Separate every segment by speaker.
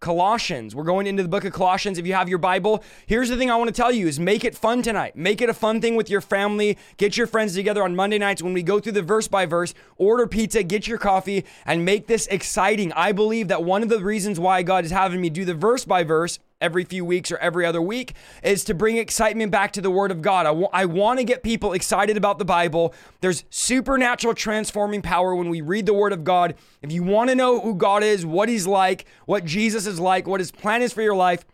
Speaker 1: Colossians. We're going into the book of Colossians. If you have your Bible, here's the thing I want to tell you is make it fun tonight. Make it a fun thing with your family. Get your friends together on Monday nights when we go through the verse by verse, order pizza, get your coffee and make this exciting. I believe that one of the reasons why God is having me do the verse by verse every few weeks or every other week is to bring excitement back to the Word of God. I, w- I want to get people excited about the Bible. There's supernatural transforming power when we read the Word of God. If you want to know who God is, what He's like, what Jesus is like, what His plan is for your life,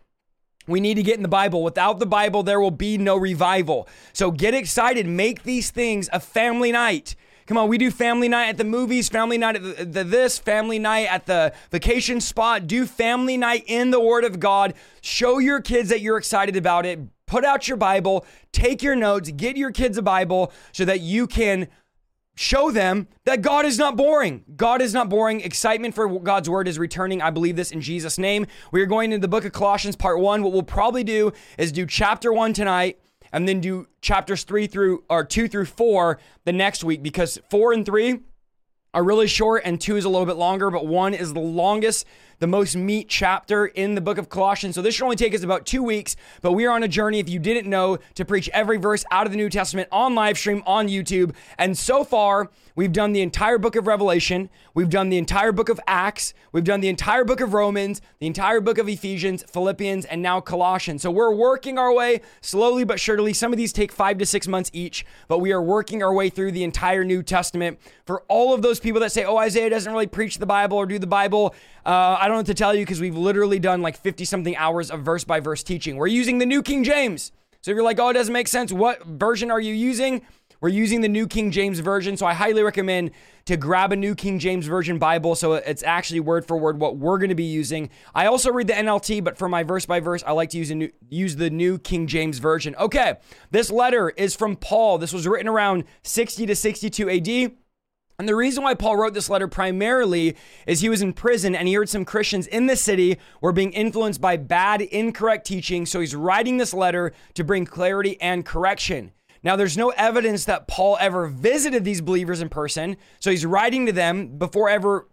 Speaker 1: we need to get in the Bible. Without the Bible, there will be no revival. So get excited. Make these things a family night. Come on, we do family night at the movies, family night at the, the, this, family night at the vacation spot. Do family night in the Word of God. Show your kids that you're excited about it. Put out your Bible, take your notes, get your kids a Bible so that you can show them that God is not boring. God is not boring. Excitement for God's word is returning. I believe this in Jesus' name. We are going into the book of Colossians, part one. What we'll probably do is do chapter one tonight and then do chapters three through or two through four the next week because four and three are really short and two is a little bit longer, but one is the longest the most meat chapter in the book of Colossians. So this should only take us about two weeks, but we are on a journey, if you didn't know, to preach every verse out of the New Testament on live stream on YouTube. And so far, we've done the entire book of Revelation, we've done the entire book of Acts, we've done the entire book of Romans, the entire book of Ephesians, Philippians, and now Colossians. So we're working our way slowly but surely. Some of these take five to six months each, but we are working our way through the entire New Testament. For all of those people that say, oh, Isaiah doesn't really preach the Bible or do the Bible, uh, I don't know what to tell you because we've literally done like 50 something hours of verse by verse teaching. We're using the New King James. So if you're like, oh, it doesn't make sense, what version are you using? We're using the New King James Version. So I highly recommend to grab a New King James Version Bible so it's actually word for word what we're going to be using. I also read the NLT, but for my verse by verse, I like to use, new, use the New King James Version. Okay, this letter is from Paul. This was written around 60 to 62 AD. And the reason why Paul wrote this letter primarily is he was in prison and he heard some Christians in the city were being influenced by bad, incorrect teaching. So he's writing this letter to bring clarity and correction. Now, there's no evidence that Paul ever visited these believers in person. So he's writing to them before ever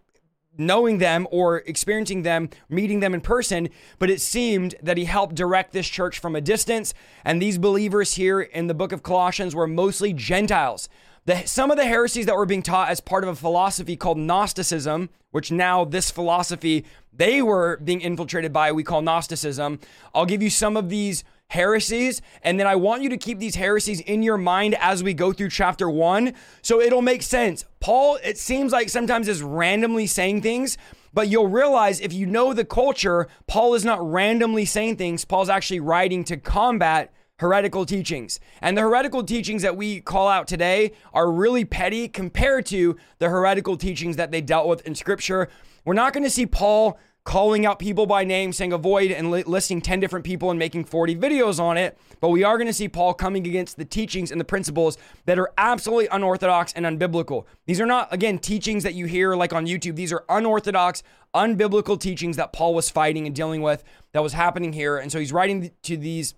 Speaker 1: knowing them or experiencing them, meeting them in person, but it seemed that he helped direct this church from a distance. And these believers here in the book of Colossians were mostly Gentiles. The, some of the heresies that were being taught as part of a philosophy called Gnosticism, which now this philosophy they were being infiltrated by, we call Gnosticism. I'll give you some of these heresies, and then I want you to keep these heresies in your mind as we go through chapter one, so it'll make sense. Paul, it seems like sometimes is randomly saying things, but you'll realize if you know the culture, Paul is not randomly saying things. Paul's actually writing to combat heretical teachings. And the heretical teachings that we call out today are really petty compared to the heretical teachings that they dealt with in scripture. We're not going to see Paul calling out people by name, saying avoid and li- listing 10 different people and making 40 videos on it. But we are going to see Paul coming against the teachings and the principles that are absolutely unorthodox and unbiblical. These are not, again, teachings that you hear like on YouTube. These are unorthodox, unbiblical teachings that Paul was fighting and dealing with that was happening here. And so he's writing to these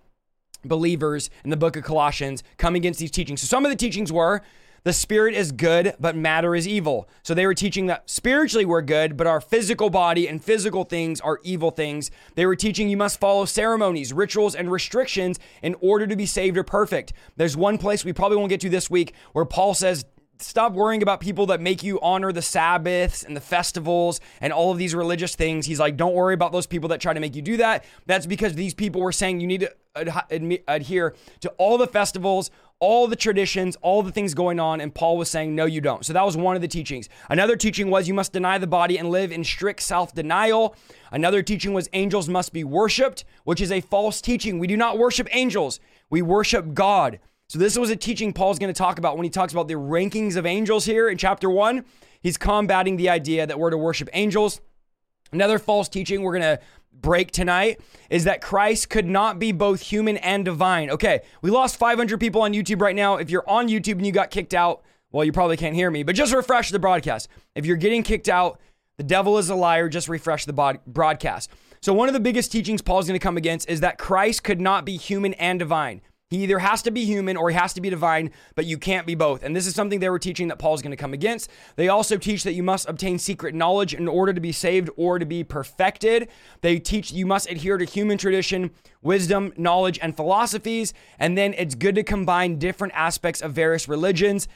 Speaker 1: believers in the book of Colossians come against these teachings. So some of the teachings were the spirit is good, but matter is evil. So they were teaching that spiritually we're good, but our physical body and physical things are evil things. They were teaching you must follow ceremonies, rituals, and restrictions in order to be saved or perfect. There's one place we probably won't get to this week where Paul says, stop worrying about people that make you honor the Sabbaths and the festivals and all of these religious things. He's like, don't worry about those people that try to make you do that. That's because these people were saying you need to ad- adhere to all the festivals, all the traditions, all the things going on. And Paul was saying, no, you don't. So that was one of the teachings. Another teaching was you must deny the body and live in strict self denial. Another teaching was angels must be worshiped, which is a false teaching. We do not worship angels, we worship God. So this was a teaching Paul's going to talk about when he talks about the rankings of angels here in chapter one. He's combating the idea that we're to worship angels. Another false teaching we're going to break tonight is that Christ could not be both human and divine. Okay, we lost 500 people on YouTube right now. If you're on YouTube and you got kicked out, well, you probably can't hear me, but just refresh the broadcast. If you're getting kicked out, the devil is a liar. Just refresh the broadcast. So, one of the biggest teachings Paul's going to come against is that Christ could not be human and divine. He either has to be human or he has to be divine, but you can't be both. And this is something they were teaching that Paul's going to come against. They also teach that you must obtain secret knowledge in order to be saved or to be perfected. They teach you must adhere to human tradition, wisdom, knowledge, and philosophies. And then it's good to combine different aspects of various religions.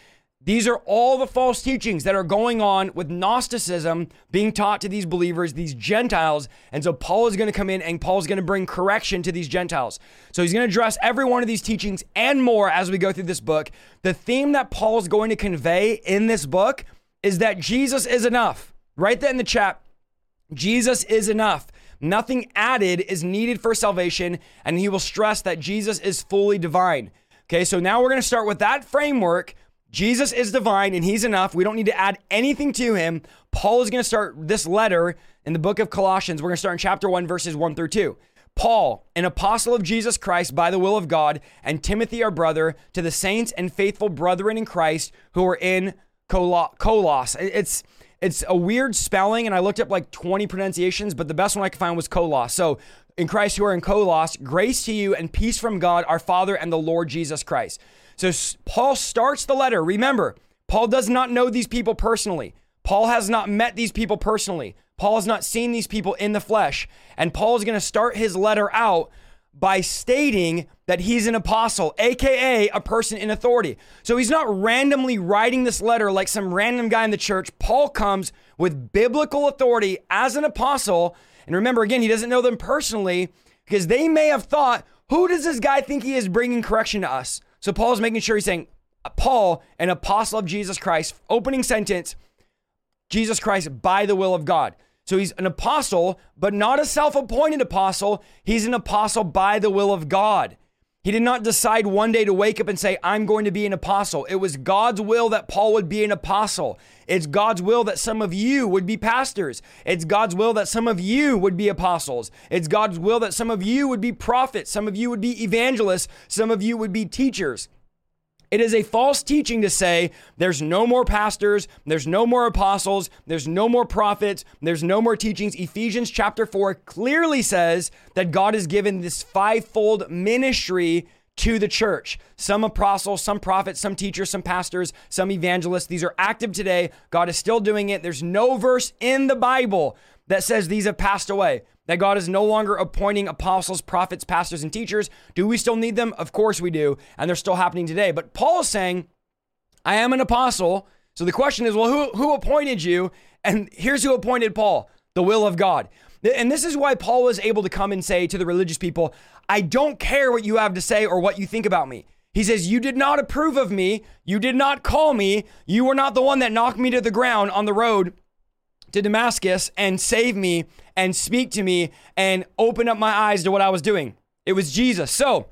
Speaker 1: These are all the false teachings that are going on with Gnosticism being taught to these believers, these Gentiles. And so Paul is going to come in and Paul's going to bring correction to these Gentiles. So he's going to address every one of these teachings and more as we go through this book. The theme that Paul's going to convey in this book is that Jesus is enough. Write that in the chat. Jesus is enough. Nothing added is needed for salvation, and he will stress that Jesus is fully divine. Okay, so now we're going to start with that framework Jesus is divine and he's enough. We don't need to add anything to him. Paul is going to start this letter in the book of Colossians. We're going to start in chapter 1, verses 1 through 2. Paul, an apostle of Jesus Christ by the will of God, and Timothy, our brother, to the saints and faithful brethren in Christ who are in Colos. It's it's a weird spelling, and I looked up like 20 pronunciations, but the best one I could find was Colos. So in Christ who are in Colos, grace to you and peace from God our Father and the Lord Jesus Christ. So Paul starts the letter. Remember, Paul does not know these people personally. Paul has not met these people personally. Paul has not seen these people in the flesh. And Paul is going to start his letter out by stating that he's an apostle, aka a person in authority. So he's not randomly writing this letter like some random guy in the church. Paul comes with biblical authority as an apostle. And remember, again, he doesn't know them personally because they may have thought, who does this guy think he is bringing correction to us? So Paul's making sure he's saying, Paul, an apostle of Jesus Christ, opening sentence, Jesus Christ by the will of God. So he's an apostle, but not a self appointed apostle. He's an apostle by the will of God. He did not decide one day to wake up and say, I'm going to be an apostle. It was God's will that Paul would be an apostle. It's God's will that some of you would be pastors. It's God's will that some of you would be apostles. It's God's will that some of you would be prophets. Some of you would be evangelists. Some of you would be teachers. It is a false teaching to say there's no more pastors, there's no more apostles, there's no more prophets, there's no more teachings. Ephesians chapter 4 clearly says that God has given this fivefold ministry to the church. Some apostles, some prophets, some teachers, some pastors, some evangelists. These are active today. God is still doing it. There's no verse in the Bible that says these have passed away that God is no longer appointing apostles, prophets, pastors, and teachers. Do we still need them? Of course we do. And they're still happening today. But Paul is saying, I am an apostle. So the question is, well, who, who appointed you? And here's who appointed Paul the will of God. And this is why Paul was able to come and say to the religious people, I don't care what you have to say or what you think about me. He says, You did not approve of me. You did not call me. You were not the one that knocked me to the ground on the road to Damascus and save me and speak to me and open up my eyes to what I was doing. It was Jesus. So,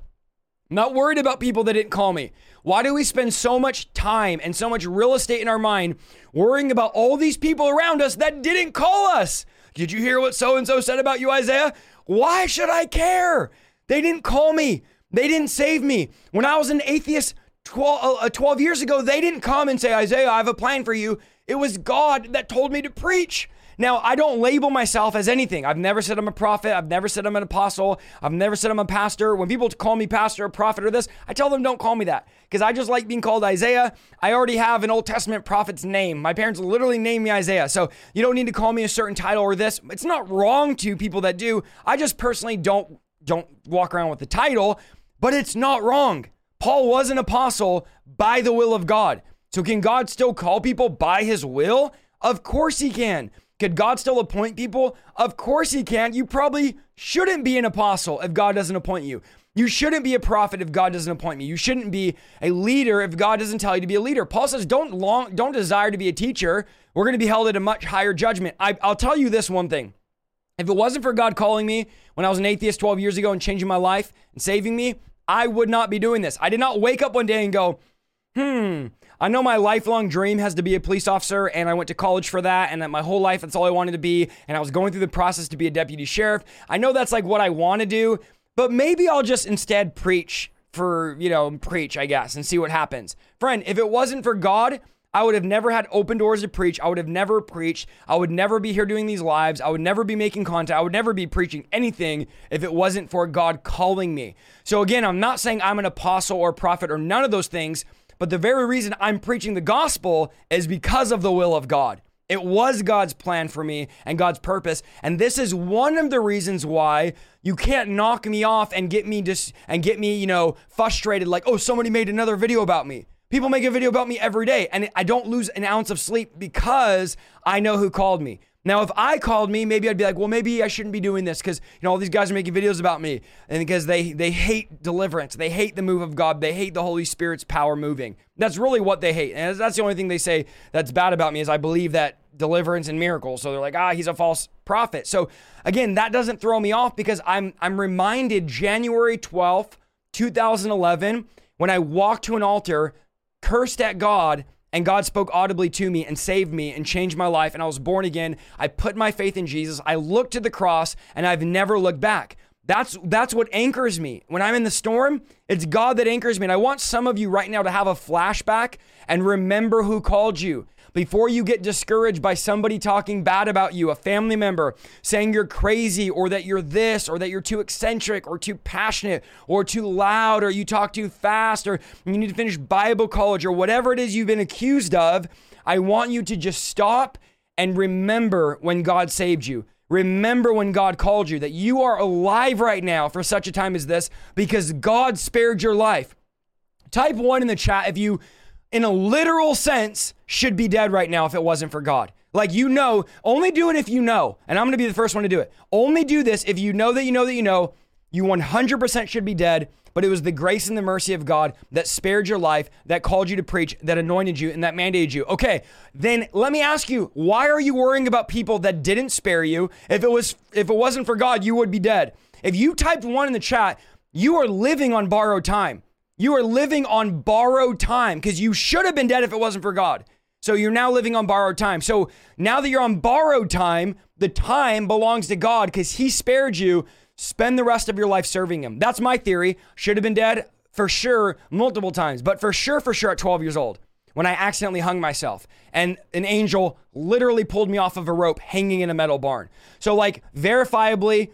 Speaker 1: not worried about people that didn't call me. Why do we spend so much time and so much real estate in our mind worrying about all these people around us that didn't call us? Did you hear what so and so said about you, Isaiah? Why should I care? They didn't call me. They didn't save me. When I was an atheist 12, uh, 12 years ago, they didn't come and say, Isaiah, I have a plan for you. It was God that told me to preach. Now, I don't label myself as anything. I've never said I'm a prophet. I've never said I'm an apostle. I've never said I'm a pastor. When people call me pastor or prophet or this, I tell them don't call me that because I just like being called Isaiah. I already have an Old Testament prophet's name. My parents literally named me Isaiah. So you don't need to call me a certain title or this. It's not wrong to people that do. I just personally don't don't walk around with the title, but it's not wrong. Paul was an apostle by the will of God. So can God still call people by his will? Of course he can. Could God still appoint people? Of course he can. You probably shouldn't be an apostle if God doesn't appoint you. You shouldn't be a prophet if God doesn't appoint me. You shouldn't be a leader if God doesn't tell you to be a leader. Paul says, don't long, don't desire to be a teacher. We're going to be held at a much higher judgment. I, I'll tell you this one thing. If it wasn't for God calling me when I was an atheist 12 years ago and changing my life and saving me, I would not be doing this. I did not wake up one day and go,
Speaker 2: hmm, I know my lifelong dream has to be a police officer, and I went to college for that, and that my whole life that's all I wanted to be, and I was going through the process to be a deputy sheriff. I know that's like what I want to do, but maybe I'll just instead preach for, you know, preach, I guess, and see what happens. Friend, if it wasn't for God, I would have never had open doors to preach. I would have never preached. I would never be here doing these lives. I would never be making content. I would never be preaching anything if it wasn't for God calling me. So, again, I'm not saying I'm an apostle or prophet or none of those things, but the very reason I'm preaching the gospel is because of the will of God. It was God's plan for me and God's purpose. And this is one of the reasons why you can't knock me off and get me just and get me, you know, frustrated like, "Oh, somebody made another video about me." People make a video about me every day, and I don't lose an ounce of sleep because I know who called me. Now, if I called me, maybe I'd be like, well, maybe I shouldn't be doing this because you know all these guys are making videos about me, and because they they hate deliverance, they hate the move of God, they hate the Holy Spirit's power moving. That's really what they hate, and that's the only thing they say that's bad about me is I believe that deliverance and miracles. So they're like, ah, he's a false prophet. So again, that doesn't throw me off because I'm I'm reminded January twelfth, two thousand eleven, when I walked to an altar cursed at God, and God spoke audibly to me and saved me and changed my life. And I was born again. I put my faith in Jesus. I looked to the cross, and I've never looked back. That's that's what anchors me. When I'm in the storm, it's God that anchors me. And I want some of you right now to have a flashback and remember who called you. Before you get discouraged by somebody talking bad about you, a family member saying you're crazy or that you're this or that you're too eccentric or too passionate or too loud or you talk too fast or you need to finish Bible college or whatever it is you've been accused of, I want you to just stop and remember when God saved you. Remember when God called you, that you are alive right now for such a time as this because God spared your life. Type one in the chat if you in a literal sense, should be dead right now if it wasn't for God. Like, you know, only do it if you know. And I'm going to be the first one to do it. Only do this if you know that you know that you know you 100% should be dead, but it was the grace and the mercy of God that spared your life, that called you to preach, that anointed you, and that mandated you. Okay, then let me ask you, why are you worrying about people that didn't spare you? If it was if it wasn't for God, you would be dead. If you typed one in the chat, you are living on borrowed time. You are living on borrowed time because you should have been dead if it wasn't for God. So you're now living on borrowed time. So now that you're on borrowed time, the time belongs to God because He spared you. Spend the rest of your life serving Him. That's my theory. Should have been dead for sure multiple times, but for sure, for sure at 12 years old when I accidentally hung myself and an angel literally pulled me off of a rope hanging in a metal barn. So, like, verifiably,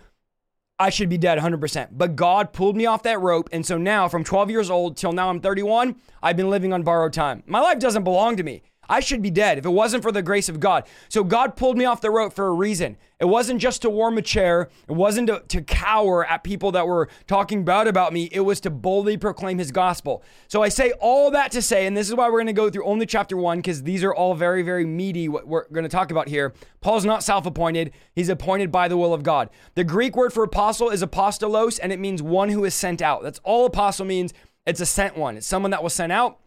Speaker 2: I should be dead 100%. But God pulled me off that rope. And so now, from 12 years old till now I'm 31, I've been living on borrowed time. My life doesn't belong to me. I should be dead if it wasn't for the grace of God. So God pulled me off the rope for a reason. It wasn't just to warm a chair. It wasn't to, to cower at people that were talking bad about me. It was to boldly proclaim his gospel. So I say all that to say, and this is why we're going to go through only chapter one, because these are all very, very meaty what we're going to talk about here. Paul's not self appointed, he's appointed by the will of God. The Greek word for apostle is apostolos, and it means one who is sent out. That's all apostle means. It's a sent one, it's someone that was sent out.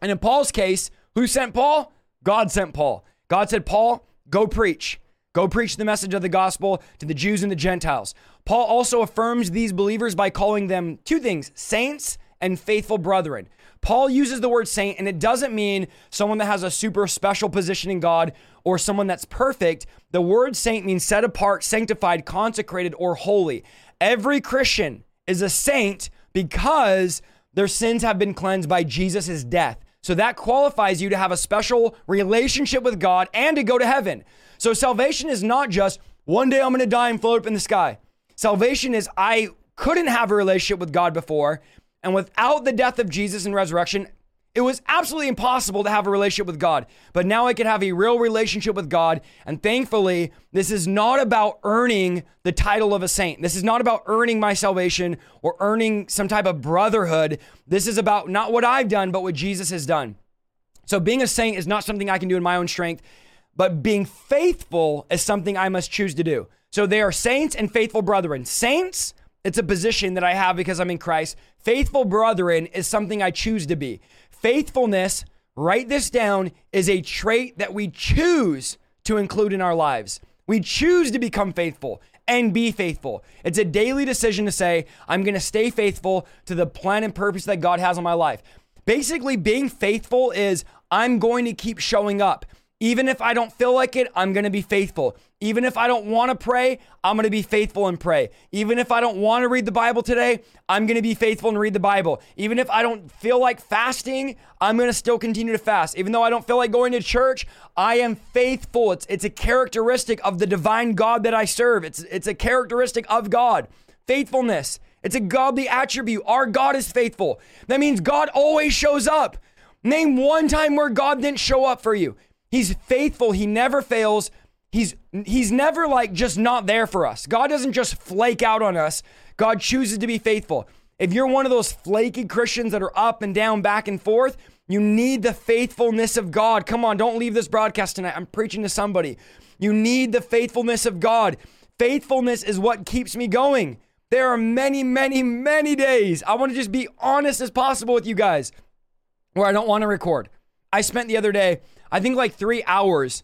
Speaker 2: And in Paul's case, who sent Paul? God sent Paul. God said, Paul, go preach. Go preach the message of the gospel to the Jews and the Gentiles. Paul also affirms these believers by calling them two things saints and faithful brethren. Paul uses the word saint, and it doesn't mean someone that has a super special position in God or someone that's perfect. The word saint means set apart, sanctified, consecrated, or holy. Every Christian is a saint because their sins have been cleansed by Jesus' death. So that qualifies you to have a special relationship with God and to go to heaven. So salvation is not just one day I'm going to die and float up in the sky. Salvation is I couldn't have a relationship with God before. And without the death of Jesus and resurrection, it was absolutely impossible to have a relationship with God, but now I can have a real relationship with God. And thankfully, this is not about earning the title of a saint. This is not about earning my salvation or earning some type of brotherhood. This is about not what I've done, but what Jesus has done. So being a saint is not something I can do in my own strength, but being faithful is something I must choose to do. So they are saints and faithful brethren. Saints, it's a position that I have because I'm in Christ. Faithful brethren is something I choose to be. Faithfulness, write this down, is a trait that we choose to include in our lives. We choose to become faithful and be faithful. It's a daily decision to say, I'm going to stay faithful to the plan and purpose that God has on my life. Basically, being faithful is I'm going to keep showing up. Even if I don't feel like it, I'm going to be faithful. Even if I don't want to pray, I'm going to be faithful and pray. Even if I don't want to read the Bible today, I'm going to be faithful and read the Bible. Even if I don't feel like fasting, I'm going to still continue to fast. Even though I don't feel like going to church, I am faithful. It's, it's a characteristic of the divine God that I serve. It's, it's a characteristic of God. Faithfulness. It's a godly attribute. Our God is faithful. That means God always shows up. Name one time where God didn't show up for you. He's faithful. He never fails. He's he's never like just not there for us. God doesn't just flake out on us. God chooses to be faithful. If you're one of those flaky Christians that are up and down, back and forth, you need the faithfulness of God. Come on, don't leave this broadcast tonight. I'm preaching to somebody. You need the faithfulness of God. Faithfulness is what keeps me going. There are many, many, many days. I want to just be honest as possible with you guys where I don't want to record. I spent the other day I think like three hours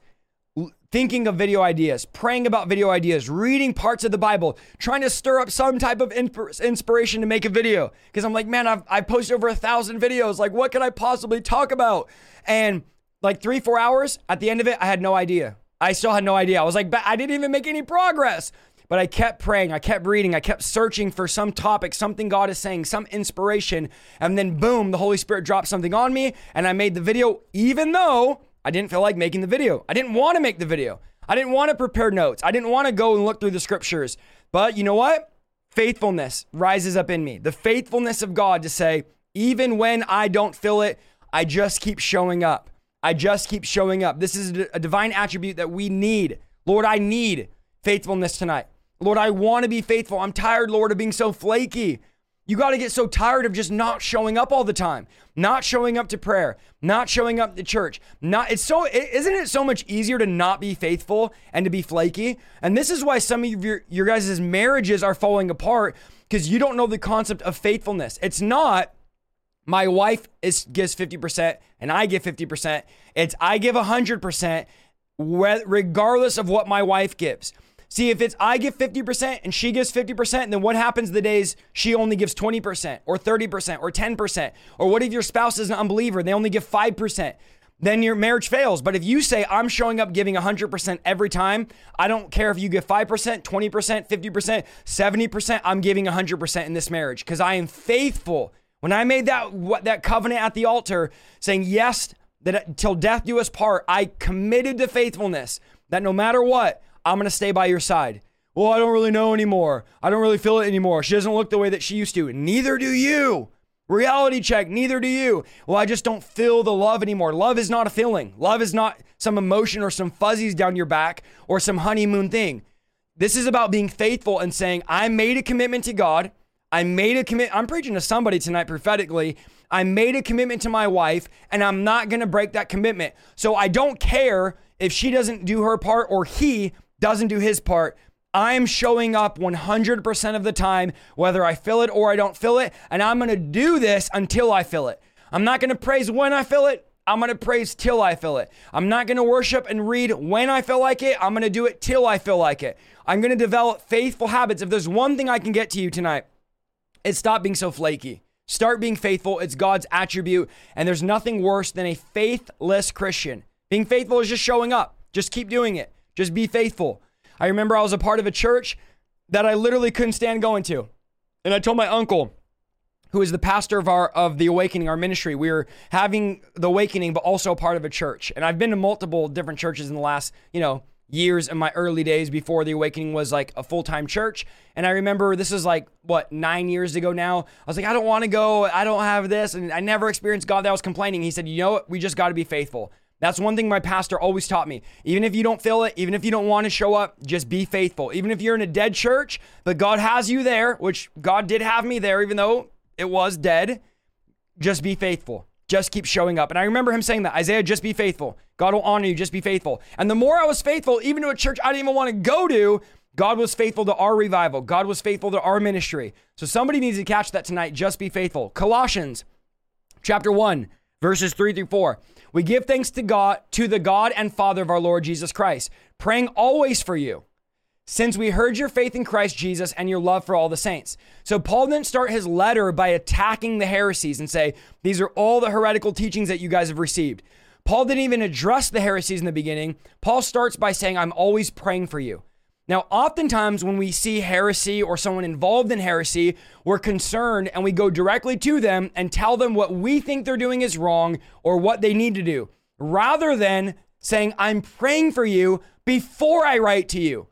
Speaker 2: thinking of video ideas, praying about video ideas, reading parts of the Bible, trying to stir up some type of inspiration to make a video. Because I'm like, man, I've I posted over a thousand videos. Like, what can I possibly talk about? And like three, four hours at the end of it, I had no idea. I still had no idea. I was like, I didn't even make any progress. But I kept praying, I kept reading, I kept searching for some topic, something God is saying, some inspiration. And then, boom, the Holy Spirit dropped something on me, and I made the video, even though I didn't feel like making the video. I didn't want to make the video. I didn't want to prepare notes. I didn't want to go and look through the scriptures. But you know what? Faithfulness rises up in me. The faithfulness of God to say, even when I don't feel it, I just keep showing up. I just keep showing up. This is a divine attribute that we need. Lord, I need faithfulness tonight. Lord, I want to be faithful. I'm tired, Lord, of being so flaky. You got to get so tired of just not showing up all the time, not showing up to prayer, not showing up to church. Not it's so isn't it so much easier to not be faithful and to be flaky? And this is why some of your your guys' marriages are falling apart because you don't know the concept of faithfulness. It's not my wife is gives 50% and I give 50%. It's I give 100% regardless of what my wife gives. See, if it's I give 50% and she gives 50%, then what happens the days she only gives 20% or 30% or 10%? Or what if your spouse is an unbeliever and they only give 5%? Then your marriage fails. But if you say, I'm showing up giving 100% every time, I don't care if you give 5%, 20%, 50%, 70%, I'm giving 100% in this marriage because I am faithful. When I made that, that covenant at the altar saying, yes, that till death do us part, I committed to faithfulness that no matter what, I'm going to stay by your side. Well, I don't really know anymore. I don't really feel it anymore. She doesn't look the way that she used to. Neither do you. Reality check, neither do you. Well, I just don't feel the love anymore. Love is not a feeling. Love is not some emotion or some fuzzies down your back or some honeymoon thing. This is about being faithful and saying, I made a commitment to God. I made a commit. I'm preaching to somebody tonight prophetically. I made a commitment to my wife and I'm not going to break that commitment. So I don't care if she doesn't do her part or he doesn't do his part, I'm showing up 100% of the time, whether I feel it or I don't feel it. And I'm going to do this until I feel it. I'm not going to praise when I feel it. I'm going to praise till I feel it. I'm not going to worship and read when I feel like it. I'm going to do it till I feel like it. I'm going to develop faithful habits. If there's one thing I can get to you tonight, it's stop being so flaky. Start being faithful. It's God's attribute. And there's nothing worse than a faithless Christian. Being faithful is just showing up. Just keep doing it. Just be faithful. I remember I was a part of a church that I literally couldn't stand going to. And I told my uncle, who is the pastor of our of the awakening our ministry we were having the awakening but also a part of a church. And i've been to multiple different churches in the last you know years in my early days before the awakening was like a full-time church. And i remember this is like what nine years ago now? I was like i don't want to go. I don't have this. And i never experienced god that was complaining. He said you know what? We just got to be faithful that's one thing my pastor always taught me. Even if you don't feel it, even if you don't want to show up, just be faithful. Even if you're in a dead church, but God has you there, which God did have me there, even though it was dead, just be faithful. Just keep showing up. And I remember him saying that Isaiah, just be faithful. God will honor you, just be faithful. And the more I was faithful, even to a church I didn't even want to go to, God was faithful to our revival. God was faithful to our ministry. So somebody needs to catch that tonight. Just be faithful. Colossians chapter 1, verses 3 through 4. We give thanks to God, to the God and Father of our Lord Jesus Christ, praying always for you, since we heard your faith in Christ Jesus and your love for all the saints. So Paul didn't start his letter by attacking the heresies and say, these are all the heretical teachings that you guys have received. Paul didn't even address the heresies in the beginning. Paul starts by saying, I'm always praying for you. Now, oftentimes when we see heresy or someone involved in heresy, we're concerned and we go directly to them and tell them what we think they're doing is wrong or what they need to do, rather than saying, I'm praying for you before I write to you.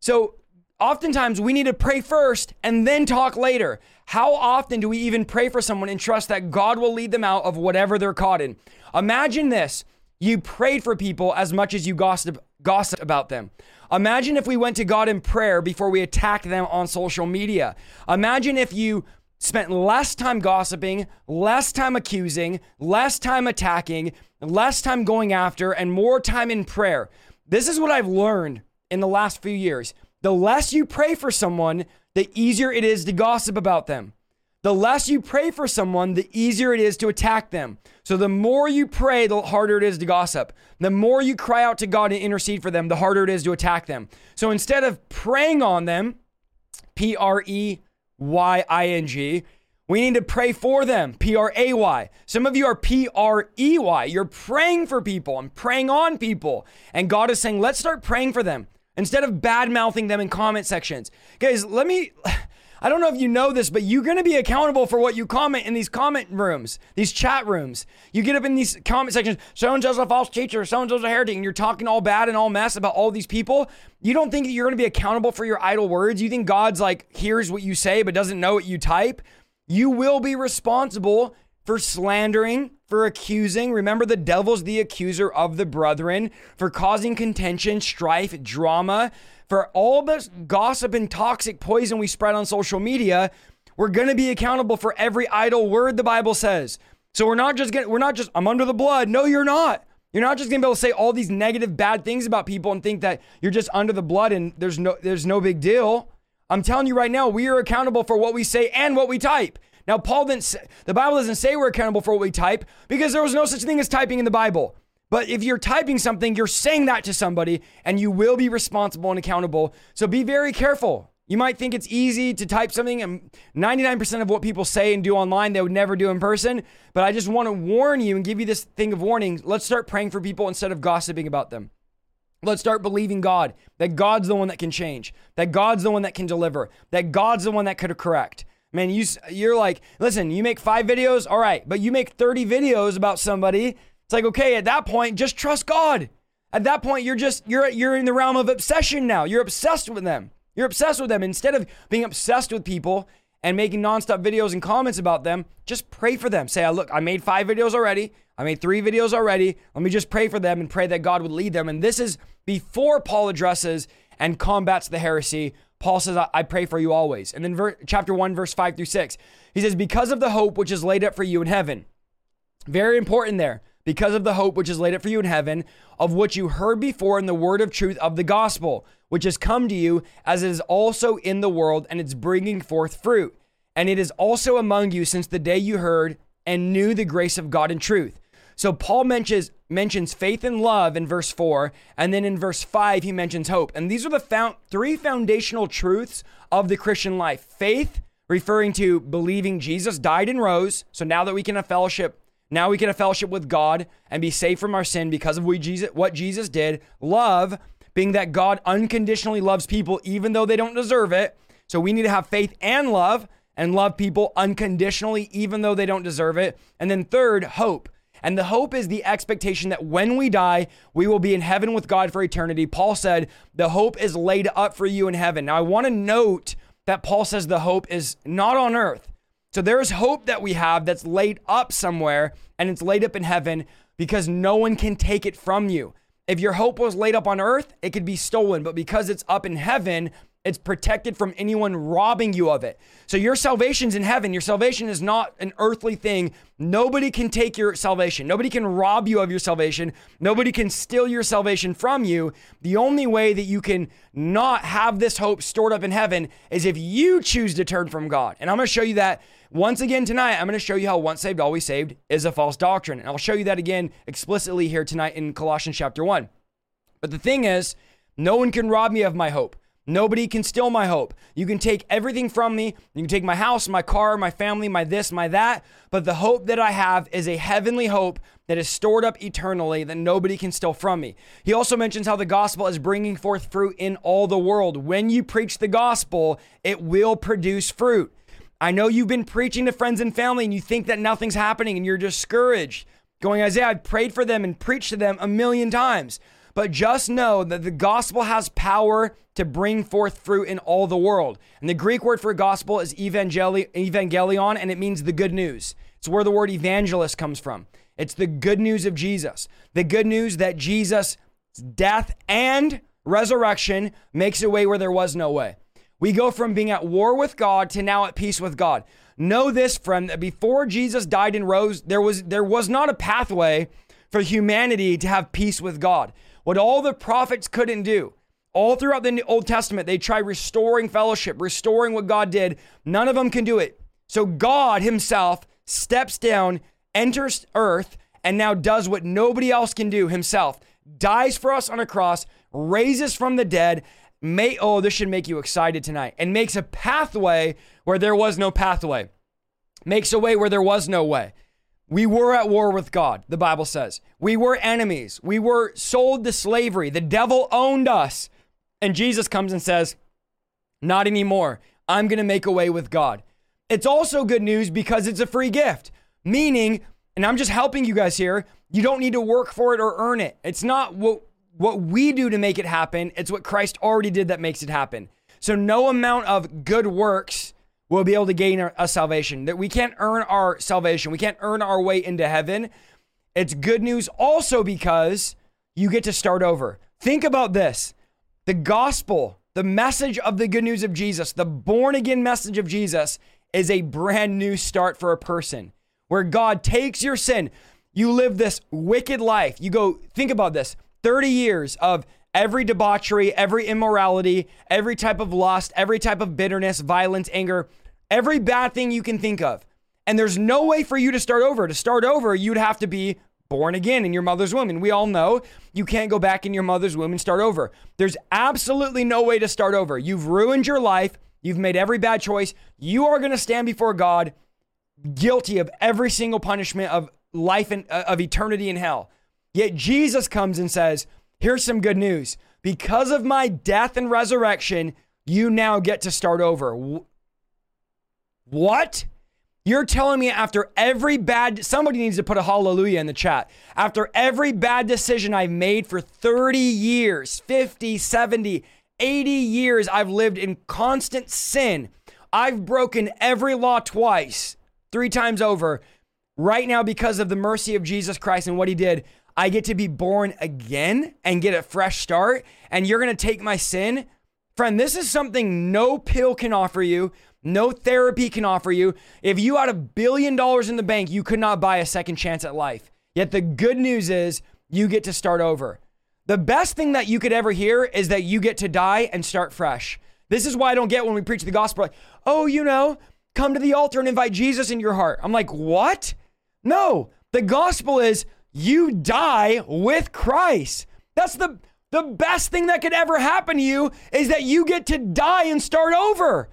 Speaker 2: So, oftentimes we need to pray first and then talk later. How often do we even pray for someone and trust that God will lead them out of whatever they're caught in? Imagine this you prayed for people as much as you gossip, gossip about them. Imagine if we went to God in prayer before we attacked them on social media. Imagine if you spent less time gossiping, less time accusing, less time attacking, less time going after, and more time in prayer. This is what I've learned in the last few years. The less you pray for someone, the easier it is to gossip about them. The less you pray for someone, the easier it is to attack them. So the more you pray, the harder it is to gossip. The more you cry out to God and intercede for them, the harder it is to attack them. So instead of praying on them, P R E Y I N G, we need to pray for them, P R A Y. Some of you are P R E Y. You're praying for people and praying on people. And God is saying, let's start praying for them instead of bad mouthing them in comment sections. Guys, let me. I don't know if you know this, but you're going to be accountable for what you comment in these comment rooms, these chat rooms. You get up in these comment sections, so and so's a false teacher, so and so's a heretic, and you're talking all bad and all mess about all these people. You don't think that you're going to be accountable for your idle words. You think God's like hears what you say but doesn't know what you type. You will be responsible for slandering, for accusing. Remember, the devil's the accuser of the brethren, for causing contention, strife, drama for all the gossip and toxic poison we spread on social media, we're going to be accountable for every idle word the Bible says. So we're not just getting, we're not just, I'm under the blood. No, you're not. You're not just gonna be able to say all these negative, bad things about people and think that you're just under the blood and there's no, there's no big deal. I'm telling you right now, we are accountable for what we say and what we type. Now, Paul didn't say, the Bible doesn't say we're accountable for what we type because there was no such thing as typing in the Bible. But if you're typing something, you're saying that to somebody and you will be responsible and accountable. So be very careful. You might think it's easy to type something, and 99% of what people say and do online, they would never do in person. But I just want to warn you and give you this thing of warning. Let's start praying for people instead of gossiping about them. Let's start believing God, that God's the one that can change, that God's the one that can deliver, that God's the one that could correct. Man, you, you're like, listen, you make five videos, all right, but you make 30 videos about somebody it's like, okay, at that point, just trust God. At that point, you're just you're you're in the realm of obsession now. You're obsessed with them. You're obsessed with them. Instead of being obsessed with people and making nonstop videos and comments about them, just pray for them. Say, I look, I made five videos already. I made three videos already. Let me just pray for them and pray that God would lead them. And this is before Paul addresses and combats the heresy. Paul says, I, pray for you always. And then ver- chapter 1, verse 5 through 6, he says, Because of the hope which is laid up for you in heaven. Very important there because of the hope which is laid up for you in heaven, of which you heard before in the word of truth of the gospel, which has come to you, as it is also in the world, and it's bringing forth fruit. And it is also among you since the day you heard and knew the grace of God in truth. So Paul mentions mentions faith and love in verse 4, and then in verse 5 he mentions hope. And these are the found, three foundational truths of the Christian life. Faith, referring to believing Jesus died and rose, so now that we can have fellowship now we can have fellowship with God and be saved from our sin because of what Jesus, what Jesus did. Love, being that God unconditionally loves people even though they don't deserve it. So we need to have faith and love and love people unconditionally even though they don't deserve it. And then third, hope. And the hope is the expectation that when we die, we will be in heaven with God for eternity. Paul said, The hope is laid up for you in heaven. Now, I want to note that Paul says the hope is not on earth. So there's hope that we have that's laid up somewhere and it's laid up in heaven because no one can take it from you. If your hope was laid up on earth, it could be stolen, but because it's up in heaven, it's protected from anyone robbing you of it. So your salvation's in heaven. Your salvation is not an earthly thing. Nobody can take your salvation. Nobody can rob you of your salvation. Nobody can steal your salvation from you. The only way that you can not have this hope stored up in heaven is if you choose to turn from God. And I'm going to show you that once again tonight. I'm going to show you how once saved, always saved is a false doctrine. And I'll show you that again explicitly here tonight in Colossians chapter 1. But the thing is, no one can rob me of my hope. Nobody can steal my hope. You can take everything from me. You can take my house, my car, my family, my this, my that. But the hope that I have is a heavenly hope that is stored up eternally that nobody can steal from me. He also mentions how the gospel is bringing forth fruit in all the world. When you preach the gospel, it will produce fruit. I know you've been preaching to friends and family and you think that nothing's happening and you're discouraged. Going, Isaiah, I've prayed for them and preached to them a million times. But just know that the gospel has power to bring forth fruit in all the world. And the Greek word for gospel is evangeli- evangelion, and it means the good news. It's where the word evangelist comes from. It's the good news of Jesus. The good news that Jesus' death and resurrection makes a way where there was no way. We go from being at war with God to now at peace with God. Know this, friend, that before Jesus died and rose, there was there was not a pathway for humanity to have peace with God what all the prophets couldn't do. All throughout the Old Testament, they try restoring fellowship, restoring what God did. None of them can do it. So God Himself steps down, enters earth, and now does what nobody else can do Himself. Dies for us on a cross, raises from the dead. May, oh, this should make you excited tonight, and makes a pathway where there was no pathway, makes a way where there was no way. We were at war with God, the Bible says. We were enemies. We were sold to slavery. The devil owned us. And Jesus comes and says, Not anymore. I'm going to make a way with God. It's also good news because it's a free gift, meaning, and I'm just helping you guys here, you don't need to work for it or earn it. It's not what, what we do to make it happen, it's what Christ already did that makes it happen. So, no amount of good works will be able to gain a salvation. That we can't earn our salvation. We can't earn our way into heaven. It's good news also because you get to start over. Think about this. The gospel, the message of the good news of Jesus, the born again message of Jesus is a brand new start for a person where God takes your sin. You live this wicked life. You go, think about this 30 years of every debauchery, every immorality, every type of lust, every type of bitterness, violence, anger, every bad thing you can think of. And there's no way for you to start over. To start over, you'd have to be born again in your mother's womb. And we all know you can't go back in your mother's womb and start over. There's absolutely no way to start over. You've ruined your life. You've made every bad choice. You are going to stand before God guilty of every single punishment of life and uh, of eternity in hell. Yet Jesus comes and says, Here's some good news. Because of my death and resurrection, you now get to start over. What? You're telling me after every bad, somebody needs to put a hallelujah in the chat. After every bad decision I've made for 30 years, 50, 70, 80 years, I've lived in constant sin. I've broken every law twice, three times over. Right now, because of the mercy of Jesus Christ and what he did, I get to be born again and get a fresh start. And you're going to take my sin. Friend, this is something no pill can offer you, no therapy can offer you. If you had a billion dollars in the bank, you could not buy a second chance at life. Yet the good news is you get to start over. The best thing that you could ever hear is that you get to die and start fresh. This is why I don't get when we preach the gospel, like, oh, you know, come to the altar and invite Jesus in your heart. I'm like, what? No, the gospel is you die with Christ. That's the the best thing that could ever happen to you is that you get to die and start over.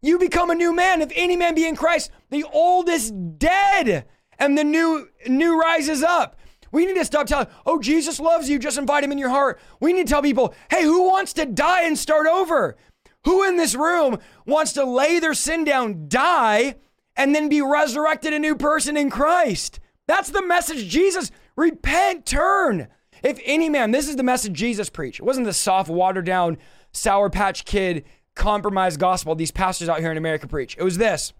Speaker 2: You become a new man. If any man be in Christ, the old is dead and the new new rises up. We need to stop telling, oh, Jesus loves you, just invite him in your heart. We need to tell people, hey, who wants to die and start over? Who in this room wants to lay their sin down, die, and then be resurrected a new person in Christ? That's the message Jesus Repent, turn. If any man, this is the message Jesus preached. It wasn't the soft, watered down, sour patch kid, compromised gospel these pastors out here in America preach. It was this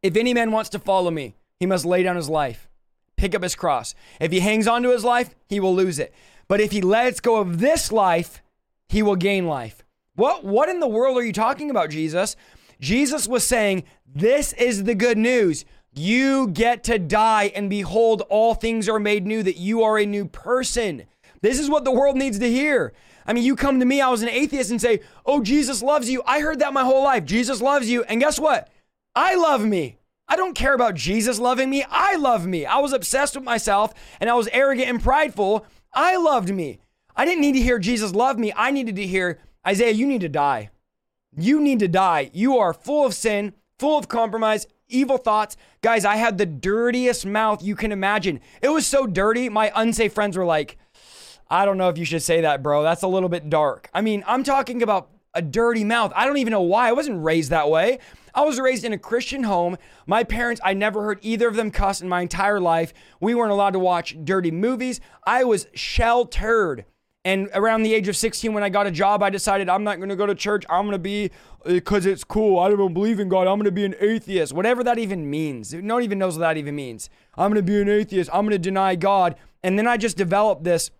Speaker 2: If any man wants to follow me, he must lay down his life, pick up his cross. If he hangs on to his life, he will lose it. But if he lets go of this life, he will gain life. What, what in the world are you talking about, Jesus? Jesus was saying, This is the good news. You get to die, and behold, all things are made new, that you are a new person. This is what the world needs to hear. I mean, you come to me, I was an atheist, and say, Oh, Jesus loves you. I heard that my whole life. Jesus loves you. And guess what? I love me. I don't care about Jesus loving me. I love me. I was obsessed with myself and I was arrogant and prideful. I loved me. I didn't need to hear Jesus love me. I needed to hear Isaiah, you need to die. You need to die. You are full of sin, full of compromise, evil thoughts. Guys, I had the dirtiest mouth you can imagine. It was so dirty, my unsafe friends were like, I don't know if you should say that, bro. That's a little bit dark. I mean, I'm talking about a dirty mouth. I don't even know why. I wasn't raised that way. I was raised in a Christian home. My parents, I never heard either of them cuss in my entire life. We weren't allowed to watch dirty movies. I was sheltered. And around the age of 16, when I got a job, I decided I'm not going to go to church. I'm going to be, because uh, it's cool. I don't believe in God. I'm going to be an atheist. Whatever that even means. No one even knows what that even means. I'm going to be an atheist. I'm going to deny God. And then I just developed this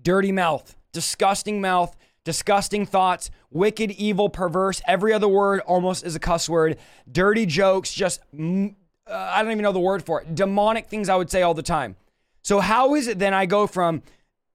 Speaker 2: dirty mouth, disgusting mouth, disgusting thoughts, wicked, evil, perverse. Every other word almost is a cuss word. Dirty jokes, just, uh, I don't even know the word for it. Demonic things I would say all the time. So, how is it then I go from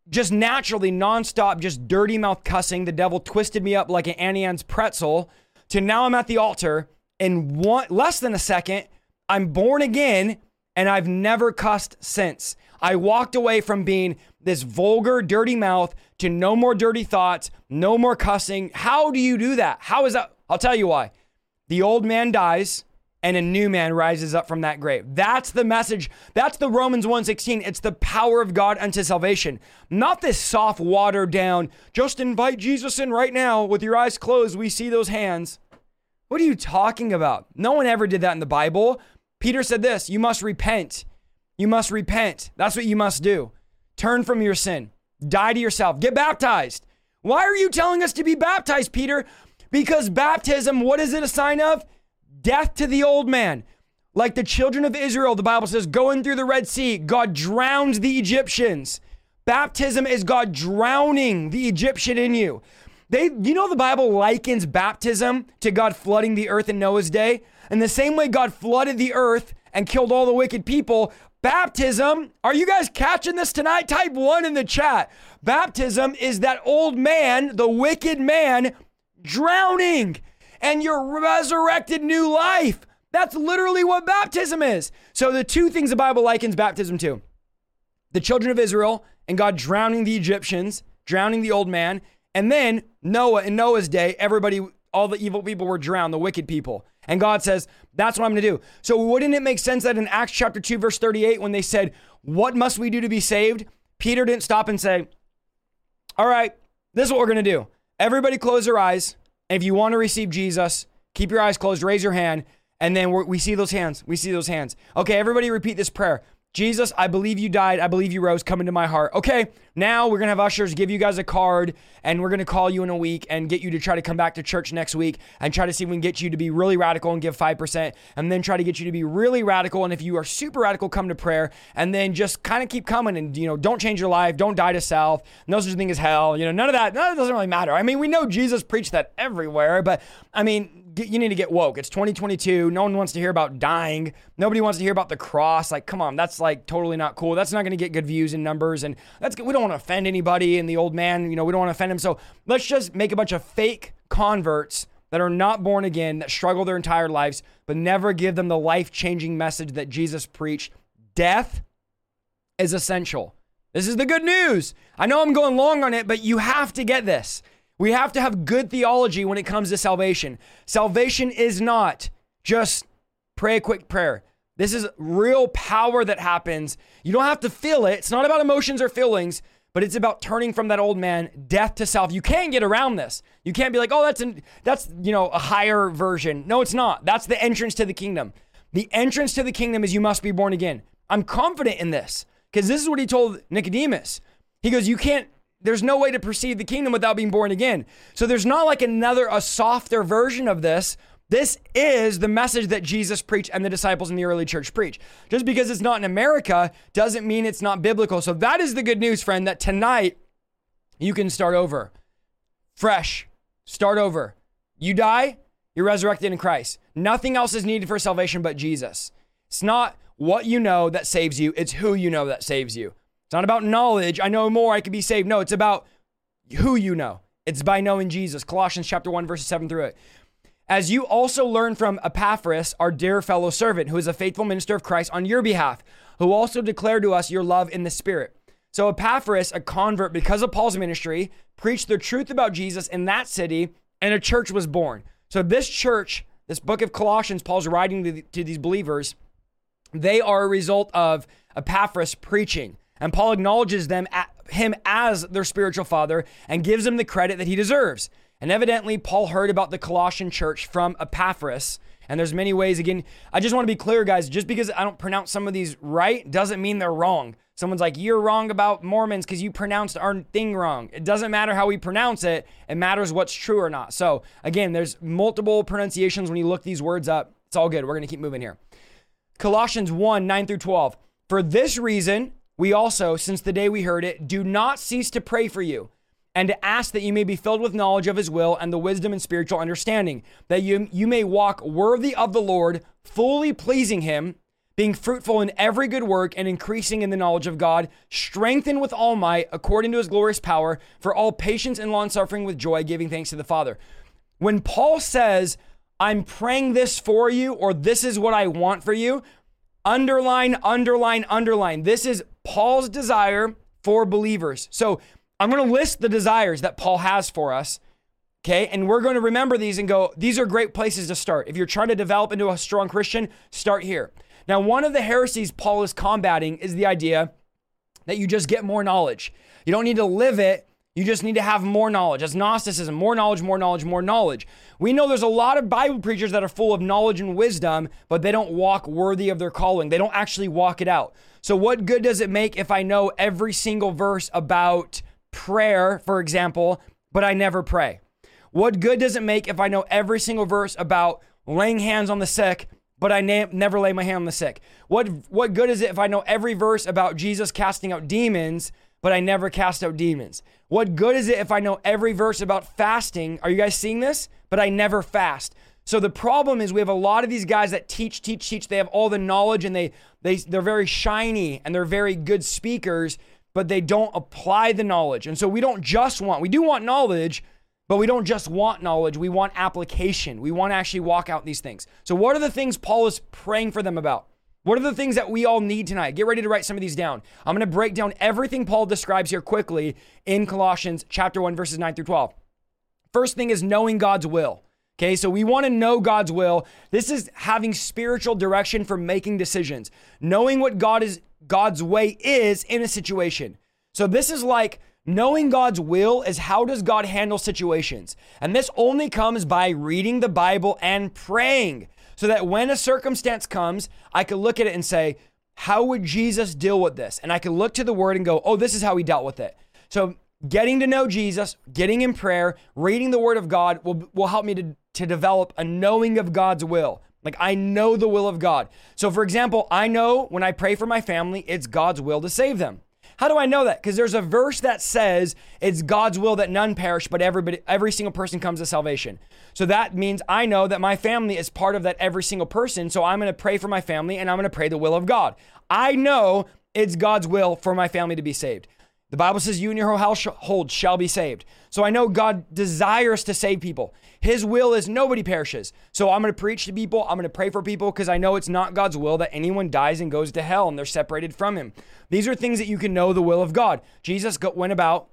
Speaker 2: just naturally nonstop, just dirty mouth cussing. The devil twisted me up like an Auntie Anne's pretzel. To now I'm at the altar in one less than a second. I'm born again and I've never cussed since. I walked away from being this vulgar, dirty mouth to no more dirty thoughts, no more cussing. How do you do that? How is that? I'll tell you why. The old man dies and a new man rises up from that grave. That's the message. That's the Romans 1:16. It's the power of God unto salvation. Not this soft watered down, just invite Jesus in right now with your eyes closed, we see those hands. What are you talking about? No one ever did that in the Bible. Peter said this, you must repent. You must repent. That's what you must do. Turn from your sin. Die to yourself. Get baptized. Why are you telling us to be baptized, Peter? Because baptism, what is it a sign of? Death to the old man. Like the children of Israel, the Bible says, going through the Red Sea, God drowns the Egyptians. Baptism is God drowning the Egyptian in you. They, you know, the Bible likens baptism to God flooding the earth in Noah's day. In the same way God flooded the earth and killed all the wicked people, baptism, are you guys catching this tonight? Type one in the chat. Baptism is that old man, the wicked man, drowning and your resurrected new life. That's literally what baptism is. So, the two things the Bible likens baptism to the children of Israel and God drowning the Egyptians, drowning the old man, and then Noah in Noah's day, everybody, all the evil people were drowned, the wicked people. And God says, That's what I'm going to do. So, wouldn't it make sense that in Acts chapter 2, verse 38, when they said, What must we do to be saved? Peter didn't stop and say, All right, this is what we're going to do. Everybody close their eyes. And if you want to receive Jesus, keep your eyes closed, raise your hand, and then we see those hands. We see those hands. Okay, everybody repeat this prayer. Jesus, I believe you died. I believe you rose. Come into my heart. Okay, now we're going to have ushers give you guys a card and we're going to call you in a week and get you to try to come back to church next week and try to see if we can get you to be really radical and give 5% and then try to get you to be really radical. And if you are super radical, come to prayer and then just kind of keep coming and, you know, don't change your life. Don't die to self. No such thing as hell. You know, none of that, none of that doesn't really matter. I mean, we know Jesus preached that everywhere, but I mean, you need to get woke. It's 2022. No one wants to hear about dying. Nobody wants to hear about the cross. Like, come on, that's like totally not cool. That's not going to get good views and numbers. And that's we don't want to offend anybody. And the old man, you know, we don't want to offend him. So let's just make a bunch of fake converts that are not born again, that struggle their entire lives, but never give them the life changing message that Jesus preached. Death is essential. This is the good news. I know I'm going long on it, but you have to get this. We have to have good theology when it comes to salvation. Salvation is not just pray a quick prayer. This is real power that happens. You don't have to feel it. It's not about emotions or feelings, but it's about turning from that old man, death to self. You can't get around this. You can't be like, "Oh, that's an, that's, you know, a higher version." No, it's not. That's the entrance to the kingdom. The entrance to the kingdom is you must be born again. I'm confident in this because this is what he told Nicodemus. He goes, "You can't there's no way to perceive the kingdom without being born again. So there's not like another, a softer version of this. This is the message that Jesus preached and the disciples in the early church preach. Just because it's not in America doesn't mean it's not biblical. So that is the good news, friend, that tonight you can start over. Fresh. Start over. You die, you're resurrected in Christ. Nothing else is needed for salvation but Jesus. It's not what you know that saves you, it's who you know that saves you. It's not about knowledge. I know more, I could be saved. No, it's about who you know. It's by knowing Jesus. Colossians chapter 1, verses 7 through 8. As you also learn from Epaphras, our dear fellow servant, who is a faithful minister of Christ on your behalf, who also declared to us your love in the Spirit. So Epaphras, a convert because of Paul's ministry, preached the truth about Jesus in that city, and a church was born. So this church, this book of Colossians, Paul's writing to, to these believers, they are a result of Epaphras preaching. And Paul acknowledges them at, him as their spiritual father and gives him the credit that he deserves. And evidently, Paul heard about the Colossian church from Epaphras. And there's many ways. Again, I just want to be clear, guys. Just because I don't pronounce some of these right doesn't mean they're wrong. Someone's like, you're wrong about Mormons because you pronounced our thing wrong. It doesn't matter how we pronounce it, it matters what's true or not. So, again, there's multiple pronunciations when you look these words up. It's all good. We're to keep moving here. Colossians 1 9 through 12. For this reason, we also, since the day we heard it, do not cease to pray for you and to ask that you may be filled with knowledge of his will and the wisdom and spiritual understanding, that you, you may walk worthy of the Lord, fully pleasing him, being fruitful in every good work and increasing in the knowledge of God, strengthened with all might according to his glorious power, for all patience and long suffering with joy, giving thanks to the Father. When Paul says, I'm praying this for you, or this is what I want for you, underline, underline, underline. This is Paul's desire for believers. So I'm going to list the desires that Paul has for us. Okay. And we're going to remember these and go, these are great places to start. If you're trying to develop into a strong Christian, start here. Now, one of the heresies Paul is combating is the idea that you just get more knowledge. You don't need to live it, you just need to have more knowledge. That's Gnosticism more knowledge, more knowledge, more knowledge. We know there's a lot of Bible preachers that are full of knowledge and wisdom, but they don't walk worthy of their calling. They don't actually walk it out. So, what good does it make if I know every single verse about prayer, for example, but I never pray? What good does it make if I know every single verse about laying hands on the sick, but I na- never lay my hand on the sick? What, what good is it if I know every verse about Jesus casting out demons, but I never cast out demons? What good is it if I know every verse about fasting? Are you guys seeing this? But I never fast. So the problem is we have a lot of these guys that teach, teach, teach. They have all the knowledge and they they they're very shiny and they're very good speakers, but they don't apply the knowledge. And so we don't just want, we do want knowledge, but we don't just want knowledge, we want application. We want to actually walk out these things. So, what are the things Paul is praying for them about? What are the things that we all need tonight? Get ready to write some of these down. I'm going to break down everything Paul describes here quickly in Colossians chapter 1 verses 9 through 12. First thing is knowing God's will. Okay, so we want to know God's will. This is having spiritual direction for making decisions, knowing what God is God's way is in a situation. So this is like knowing God's will is how does God handle situations? And this only comes by reading the Bible and praying. So that when a circumstance comes, I could look at it and say, how would Jesus deal with this? And I could look to the word and go, oh, this is how he dealt with it. So getting to know Jesus, getting in prayer, reading the word of God will, will help me to, to develop a knowing of God's will. Like I know the will of God. So for example, I know when I pray for my family, it's God's will to save them. How do I know that? Because there's a verse that says it's God's will that none perish, but everybody, every single person comes to salvation. So that means I know that my family is part of that every single person. So I'm going to pray for my family and I'm going to pray the will of God. I know it's God's will for my family to be saved. The Bible says, You and your whole household shall be saved. So I know God desires to save people. His will is nobody perishes. So I'm going to preach to people. I'm going to pray for people because I know it's not God's will that anyone dies and goes to hell and they're separated from Him. These are things that you can know the will of God. Jesus went about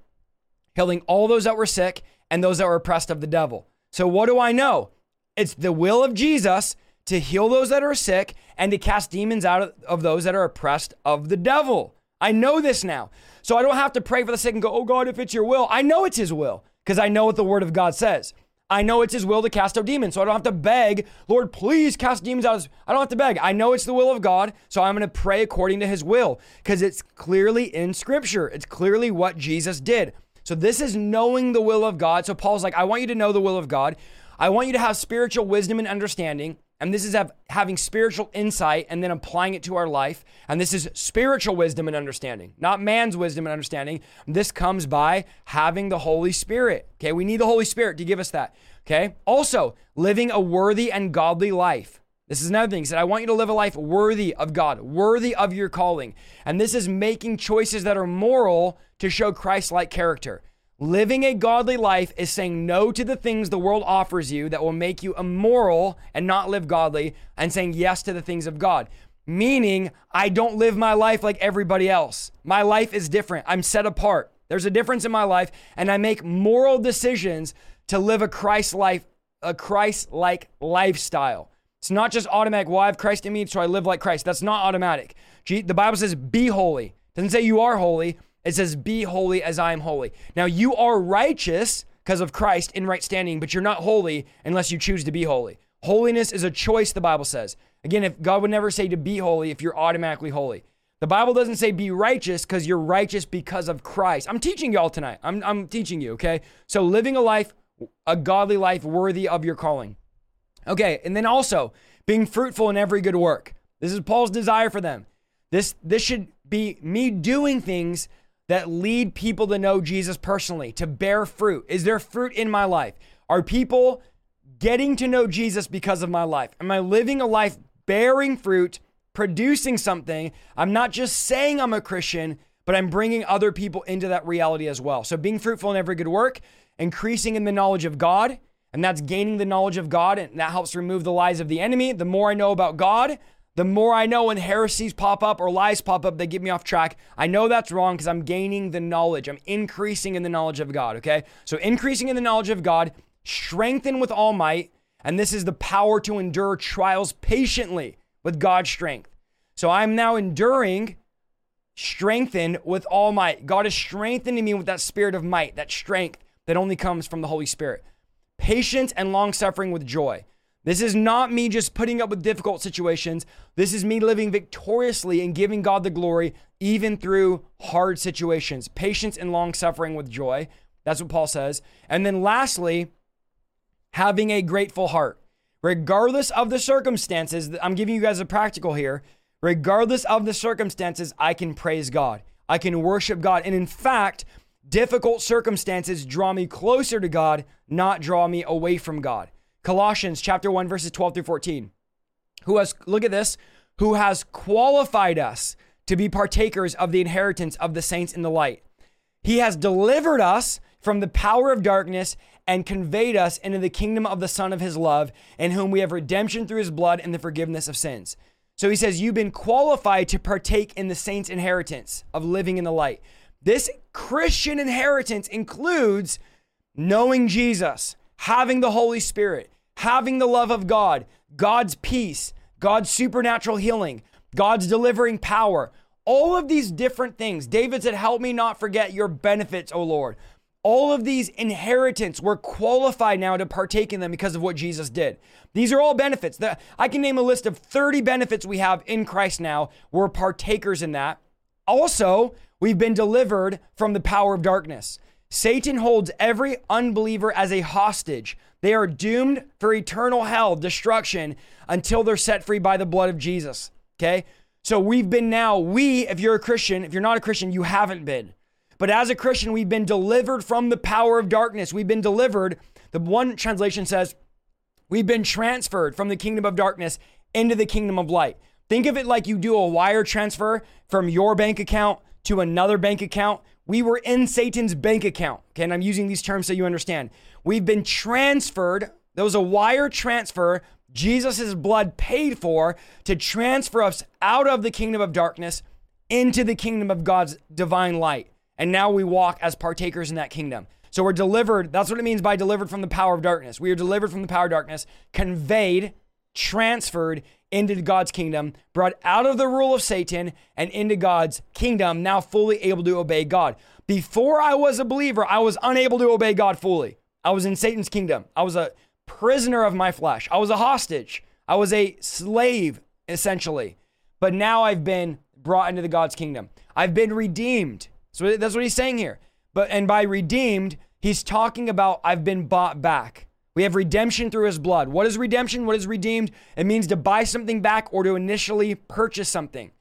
Speaker 2: healing all those that were sick and those that were oppressed of the devil. So what do I know? It's the will of Jesus to heal those that are sick and to cast demons out of those that are oppressed of the devil. I know this now. So I don't have to pray for the sick and go, oh God, if it's your will. I know it's his will because I know what the word of God says. I know it's his will to cast out demons. So I don't have to beg, Lord, please cast demons out. I don't have to beg. I know it's the will of God. So I'm going to pray according to his will because it's clearly in scripture. It's clearly what Jesus did. So this is knowing the will of God. So Paul's like, I want you to know the will of God. I want you to have spiritual wisdom and understanding. And this is have, having spiritual insight and then applying it to our life. And this is spiritual wisdom and understanding, not man's wisdom and understanding. This comes by having the Holy Spirit. Okay, we need the Holy Spirit to give us that. Okay, also living a worthy and godly life. This is another thing. He said, I want you to live a life worthy of God, worthy of your calling. And this is making choices that are moral to show Christ like character. Living a godly life is saying no to the things the world offers you that will make you immoral and not live godly, and saying yes to the things of God. meaning I don't live my life like everybody else. My life is different. I'm set apart. There's a difference in my life, and I make moral decisions to live a Christ life, a Christ like lifestyle. It's not just automatic. Well, I have Christ in me, so I live like Christ. That's not automatic. The Bible says, "Be holy." It doesn't say you are holy. It says, "Be holy as I am holy." Now you are righteous because of Christ in right standing, but you're not holy unless you choose to be holy. Holiness is a choice, the Bible says. Again, if God would never say to be holy if you're automatically holy. The Bible doesn't say be righteous because you're righteous because of Christ. I'm teaching y'all tonight. I'm, I'm teaching you, okay? So living a life, a godly life worthy of your calling. Okay, and then also being fruitful in every good work. This is Paul's desire for them. This this should be me doing things that lead people to know Jesus personally, to bear fruit. Is there fruit in my life? Are people getting to know Jesus because of my life? Am I living a life bearing fruit, producing something? I'm not just saying I'm a Christian, but I'm bringing other people into that reality as well. So being fruitful in every good work, increasing in the knowledge of God, and that's gaining the knowledge of God, and that helps remove the lies of the enemy. The more I know about God, the more I know when heresies pop up or lies pop up, they get me off track. I know that's wrong because I'm gaining the knowledge. I'm increasing in the knowledge of God, okay? So, increasing in the knowledge of God, strengthen with all might, and this is the power to endure trials patiently with God's strength. So, I'm now enduring, strengthened with all might. God is strengthening me with that spirit of might, that strength that only comes from the Holy Spirit. Patience and long suffering with joy. This is not me just putting up with difficult situations. This is me living victoriously and giving God the glory even through hard situations. Patience and long suffering with joy. That's what Paul says. And then lastly, having a grateful heart. Regardless of the circumstances, I'm giving you guys a practical here. Regardless of the circumstances, I can praise God. I can worship God. And in fact, difficult circumstances draw me closer to God, not draw me away from God. Colossians chapter 1 verses 12 through 14. Who has look at this, who has qualified us to be partakers of the inheritance of the saints in the light. He has delivered us from the power of darkness and conveyed us into the kingdom of the Son of his love, in whom we have redemption through his blood and the forgiveness of sins. So he says, You've been qualified to partake in the saints' inheritance of living in the light. This Christian inheritance includes knowing Jesus, having the Holy Spirit, having the love of God, God's peace, God's supernatural healing, God's delivering power, all of these different things. David said, Help me not forget your benefits, O Lord. All of these inheritance, we're qualified now to partake in them because of what Jesus did. These are all benefits. I can name a list of 30 benefits we have in Christ now. We're partakers in that. Also, we've been delivered from the power of darkness. Satan holds every unbeliever as a hostage. They are doomed for eternal hell, destruction, until they're set free by the blood of Jesus. Okay? So we've been now, we, if you're a Christian, if you're not a Christian, you haven't been. But as a Christian, we've been delivered from the power of darkness. We've been delivered. The one translation says, we've been transferred from the kingdom of darkness into the kingdom of light. Think of it like you do a wire transfer from your bank account to another bank account. We were in Satan's bank account. Okay, and I'm using these terms so you understand. We've been transferred. There was a wire transfer Jesus' blood paid for to transfer us out of the kingdom of darkness into the kingdom of God's divine light. And now we walk as partakers in that kingdom. So we're delivered. That's what it means by delivered from the power of darkness. We are delivered from the power of darkness, conveyed, transferred into God's kingdom, brought out of the rule of Satan and into God's kingdom, now fully able to obey God. Before I was a believer, I was unable to obey God fully. I was in Satan's kingdom. I was a prisoner of my flesh. I was a hostage. I was a slave, essentially. But now I've been brought into the God's kingdom. I've been redeemed. So that's what he's saying here. But and by redeemed, he's talking about I've been bought back. We have redemption through his blood. What is redemption? What is redeemed? It means to buy something back or to initially purchase something.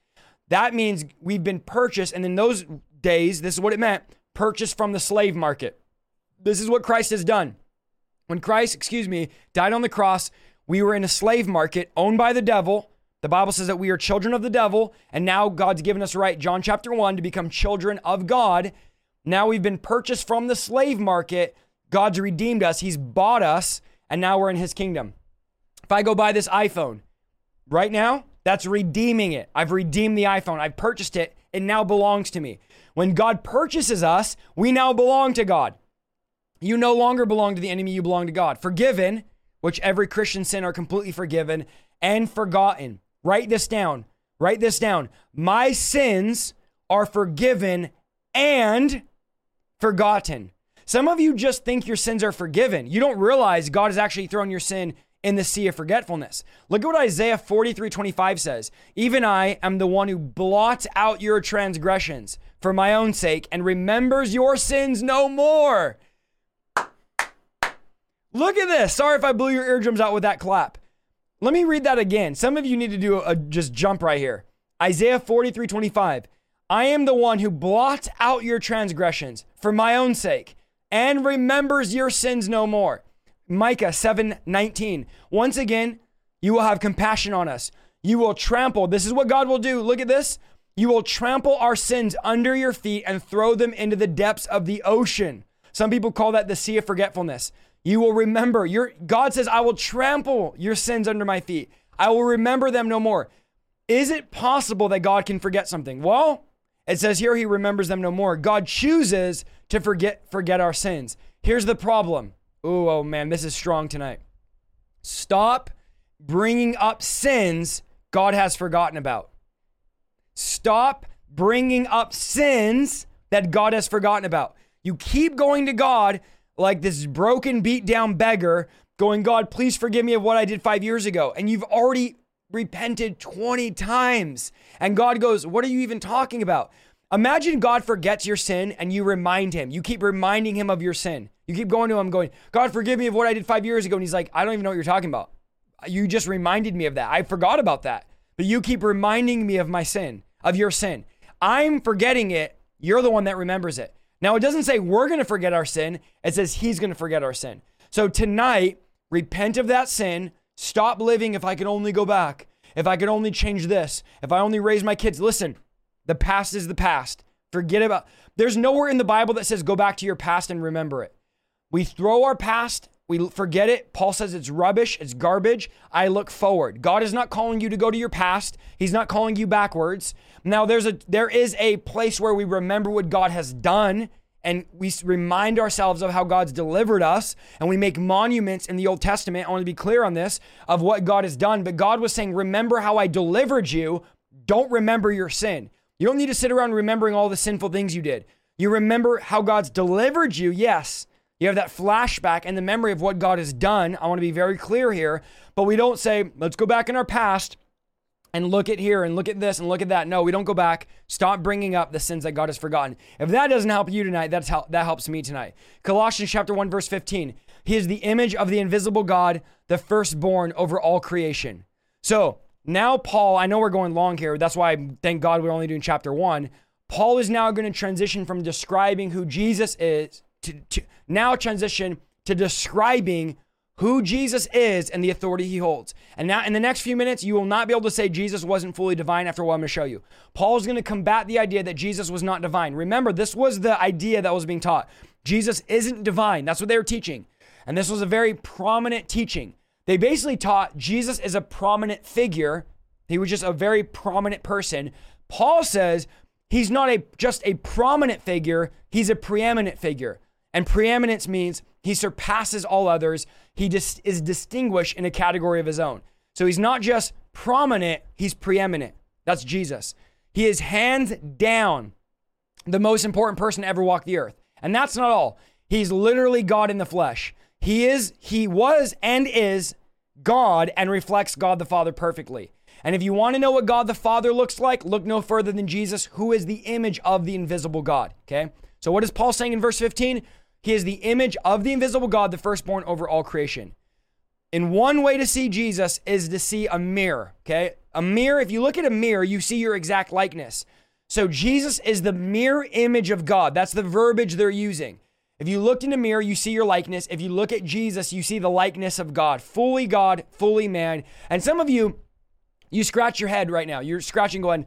Speaker 2: That means we've been purchased, and in those days, this is what it meant purchased from the slave market. This is what Christ has done. When Christ, excuse me, died on the cross, we were in a slave market owned by the devil. The Bible says that we are children of the devil, and now God's given us right, John chapter 1, to become children of God. Now we've been purchased from the slave market. God's redeemed us, He's bought us, and now we're in His kingdom. If I go buy this iPhone right now, That's redeeming it. I've redeemed the iPhone. I've purchased it. It now belongs to me. When God purchases us, we now belong to God. You no longer belong to the enemy, you belong to God. Forgiven, which every Christian sin are completely forgiven, and forgotten. Write this down. Write this down. My sins are forgiven and forgotten. Some of you just think your sins are forgiven. You don't realize God has actually thrown your sin in the sea of forgetfulness. Look at what Isaiah 43 25 says. Even I am the one who blots out your transgressions for my own sake and remembers your sins no more. Look at this. Sorry if I blew your eardrums out with that clap. Let me read that again. Some of you need to do a, just jump right here. Isaiah 43 25. I am the one who blots out your transgressions for my own sake and remembers your sins no more. Micah 7 19. Once again, you will have compassion on us. You will trample. This is what God will do. Look at this. You will trample our sins under your feet and throw them into the depths of the ocean. Some people call that the sea of forgetfulness. You will remember your God says, I will trample your sins under my feet. I will remember them no more. Is it possible that God can forget something? Well, it says here he remembers them no more. God chooses to forget forget our sins. Here's the problem. Ooh, oh man, this is strong tonight. Stop bringing up sins God has forgotten about. Stop bringing up sins that God has forgotten about. You keep going to God like this broken, beat down beggar, going, God, please forgive me of what I did five years ago. And you've already repented 20 times. And God goes, What are you even talking about? Imagine God forgets your sin and you remind him. You keep reminding him of your sin. You keep going to him, going, God, forgive me of what I did five years ago. And he's like, I don't even know what you're talking about. You just reminded me of that. I forgot about that. But you keep reminding me of my sin, of your sin. I'm forgetting it. You're the one that remembers it. Now, it doesn't say we're going to forget our sin, it says he's going to forget our sin. So tonight, repent of that sin. Stop living if I could only go back. If I could only change this. If I only raise my kids. Listen, the past is the past. Forget about. There's nowhere in the Bible that says go back to your past and remember it. We throw our past, we forget it. Paul says it's rubbish, it's garbage. I look forward. God is not calling you to go to your past. He's not calling you backwards. Now there's a there is a place where we remember what God has done and we remind ourselves of how God's delivered us and we make monuments in the Old Testament. I want to be clear on this of what God has done, but God was saying, "Remember how I delivered you. Don't remember your sin." You don't need to sit around remembering all the sinful things you did. You remember how God's delivered you, yes. You have that flashback and the memory of what God has done. I want to be very clear here, but we don't say, let's go back in our past and look at here and look at this and look at that. No, we don't go back. Stop bringing up the sins that God has forgotten. If that doesn't help you tonight, that's how that helps me tonight. Colossians chapter 1 verse 15. He is the image of the invisible God, the firstborn over all creation. So, now, Paul, I know we're going long here. That's why thank God we're only doing chapter one. Paul is now going to transition from describing who Jesus is to, to now transition to describing who Jesus is and the authority he holds. And now, in the next few minutes, you will not be able to say Jesus wasn't fully divine after what I'm going to show you. Paul is going to combat the idea that Jesus was not divine. Remember, this was the idea that was being taught. Jesus isn't divine. That's what they were teaching. And this was a very prominent teaching. They basically taught Jesus is a prominent figure. He was just a very prominent person. Paul says he's not a just a prominent figure, he's a preeminent figure. And preeminence means he surpasses all others. He just is distinguished in a category of his own. So he's not just prominent, he's preeminent. That's Jesus. He is hands down the most important person to ever walk the earth. And that's not all. He's literally God in the flesh. He is, he was, and is God and reflects God the Father perfectly. And if you want to know what God the Father looks like, look no further than Jesus, who is the image of the invisible God. Okay? So, what is Paul saying in verse 15? He is the image of the invisible God, the firstborn over all creation. In one way to see Jesus is to see a mirror. Okay? A mirror, if you look at a mirror, you see your exact likeness. So, Jesus is the mirror image of God. That's the verbiage they're using. If you looked in a mirror, you see your likeness. If you look at Jesus, you see the likeness of God, fully God, fully man. And some of you, you scratch your head right now. You're scratching, going,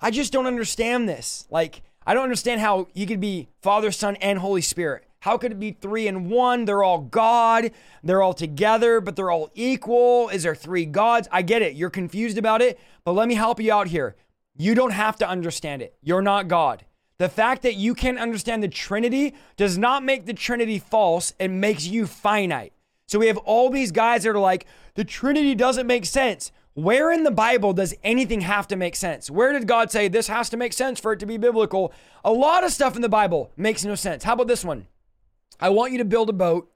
Speaker 2: I just don't understand this. Like, I don't understand how he could be Father, Son, and Holy Spirit. How could it be three and one? They're all God. They're all together, but they're all equal. Is there three gods? I get it. You're confused about it, but let me help you out here. You don't have to understand it. You're not God. The fact that you can't understand the Trinity does not make the Trinity false. It makes you finite. So we have all these guys that are like, the Trinity doesn't make sense. Where in the Bible does anything have to make sense? Where did God say this has to make sense for it to be biblical? A lot of stuff in the Bible makes no sense. How about this one? I want you to build a boat,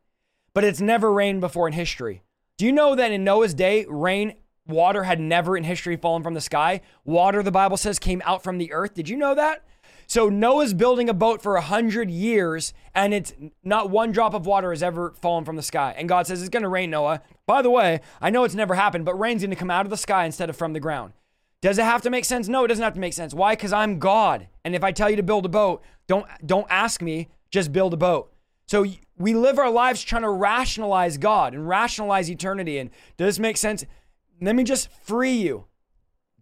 Speaker 2: but it's never rained before in history. Do you know that in Noah's day, rain, water had never in history fallen from the sky? Water, the Bible says, came out from the earth. Did you know that? So Noah's building a boat for a hundred years, and it's not one drop of water has ever fallen from the sky. And God says it's going to rain, Noah. By the way, I know it's never happened, but rain's going to come out of the sky instead of from the ground. Does it have to make sense? No, it doesn't have to make sense. Why? Because I'm God, and if I tell you to build a boat, don't don't ask me. Just build a boat. So we live our lives trying to rationalize God and rationalize eternity. And does this make sense? Let me just free you.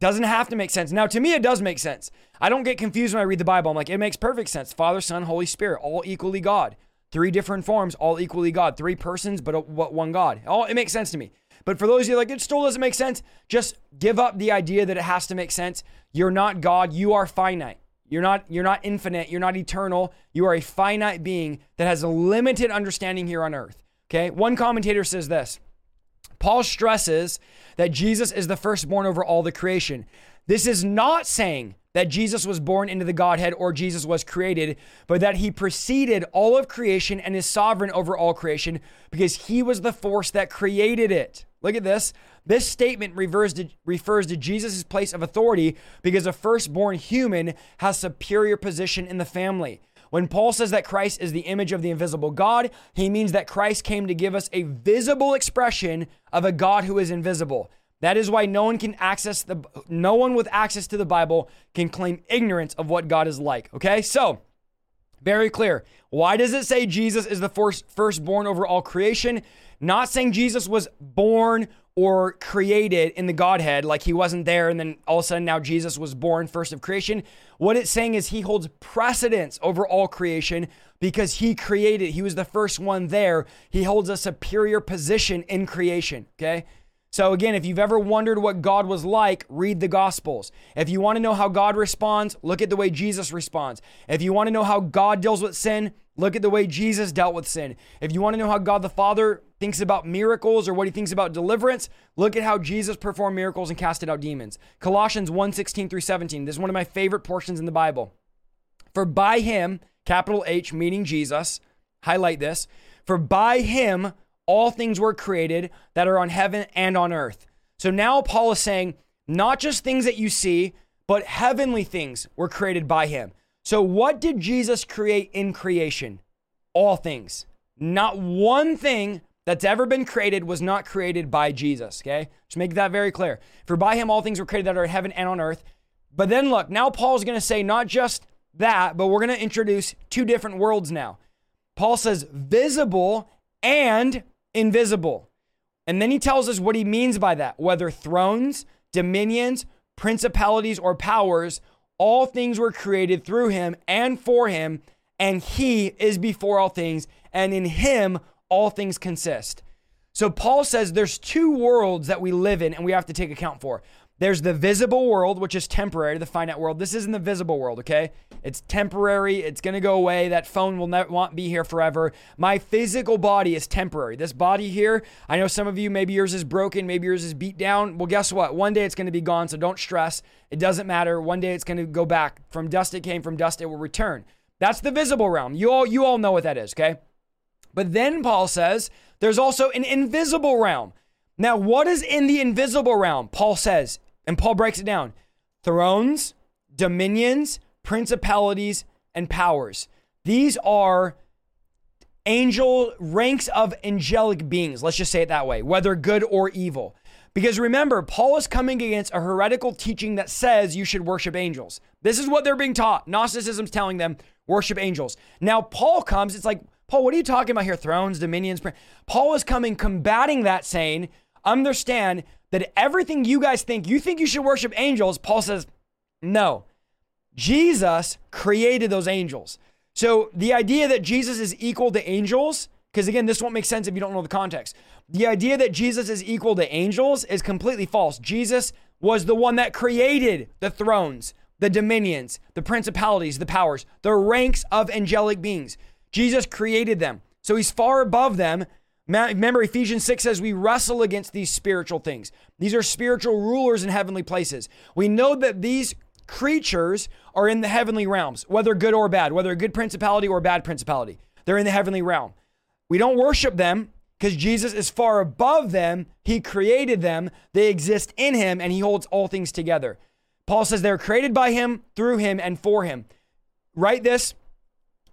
Speaker 2: Doesn't have to make sense. Now, to me, it does make sense. I don't get confused when I read the Bible. I'm like, it makes perfect sense. Father, Son, Holy Spirit, all equally God. Three different forms, all equally God. Three persons, but one God. All it makes sense to me. But for those of you like, it still doesn't make sense, just give up the idea that it has to make sense. You're not God. You are finite. You're not, you're not infinite. You're not eternal. You are a finite being that has a limited understanding here on earth. Okay. One commentator says this Paul stresses that Jesus is the firstborn over all the creation. This is not saying that Jesus was born into the Godhead or Jesus was created, but that he preceded all of creation and is sovereign over all creation because he was the force that created it. Look at this. This statement refers to, refers to Jesus' place of authority because a firstborn human has superior position in the family. When Paul says that Christ is the image of the invisible God, he means that Christ came to give us a visible expression of a God who is invisible. That is why no one can access the no one with access to the Bible can claim ignorance of what God is like. Okay? So, very clear. Why does it say Jesus is the first firstborn over all creation? Not saying Jesus was born or created in the Godhead, like he wasn't there and then all of a sudden now Jesus was born first of creation. What it's saying is he holds precedence over all creation because he created, he was the first one there. He holds a superior position in creation, okay? So, again, if you've ever wondered what God was like, read the Gospels. If you want to know how God responds, look at the way Jesus responds. If you want to know how God deals with sin, look at the way Jesus dealt with sin. If you want to know how God the Father thinks about miracles or what he thinks about deliverance, look at how Jesus performed miracles and casted out demons. Colossians 1 16 through 17. This is one of my favorite portions in the Bible. For by him, capital H, meaning Jesus, highlight this, for by him all things were created that are on heaven and on earth. So now Paul is saying, not just things that you see, but heavenly things were created by him. So, what did Jesus create in creation? All things. Not one thing that's ever been created was not created by Jesus, okay? Just make that very clear. For by him all things were created that are in heaven and on earth. But then look, now Paul's to say not just that, but we're to introduce two different worlds now. Paul says visible and invisible. And then he tells us what he means by that, whether thrones, dominions, principalities, or powers, all things were created through him and for him, and he is before all things, and in him all things consist. So Paul says there's two worlds that we live in and we have to take account for. There's the visible world, which is temporary, the finite world. This isn't the visible world, okay? It's temporary. It's going to go away. That phone will not be here forever. My physical body is temporary. This body here, I know some of you, maybe yours is broken, maybe yours is beat down. Well, guess what? One day it's going to be gone, so don't stress. It doesn't matter. One day it's going to go back. From dust it came, from dust it will return. That's the visible realm. You all, you all know what that is, okay? But then Paul says there's also an invisible realm. Now, what is in the invisible realm? Paul says, and Paul breaks it down thrones, dominions, principalities, and powers. These are angel ranks of angelic beings. Let's just say it that way, whether good or evil. Because remember, Paul is coming against a heretical teaching that says you should worship angels. This is what they're being taught. Gnosticism's telling them worship angels. Now, Paul comes, it's like, Paul, what are you talking about here? Thrones, dominions. Paul is coming combating that, saying, understand that everything you guys think, you think you should worship angels. Paul says, no. Jesus created those angels. So the idea that Jesus is equal to angels, because again, this won't make sense if you don't know the context. The idea that Jesus is equal to angels is completely false. Jesus was the one that created the thrones, the dominions, the principalities, the powers, the ranks of angelic beings. Jesus created them. So he's far above them. Remember, Ephesians 6 says we wrestle against these spiritual things. These are spiritual rulers in heavenly places. We know that these creatures are in the heavenly realms, whether good or bad, whether a good principality or a bad principality. They're in the heavenly realm. We don't worship them because Jesus is far above them. He created them, they exist in him, and he holds all things together. Paul says they're created by him, through him, and for him. Write this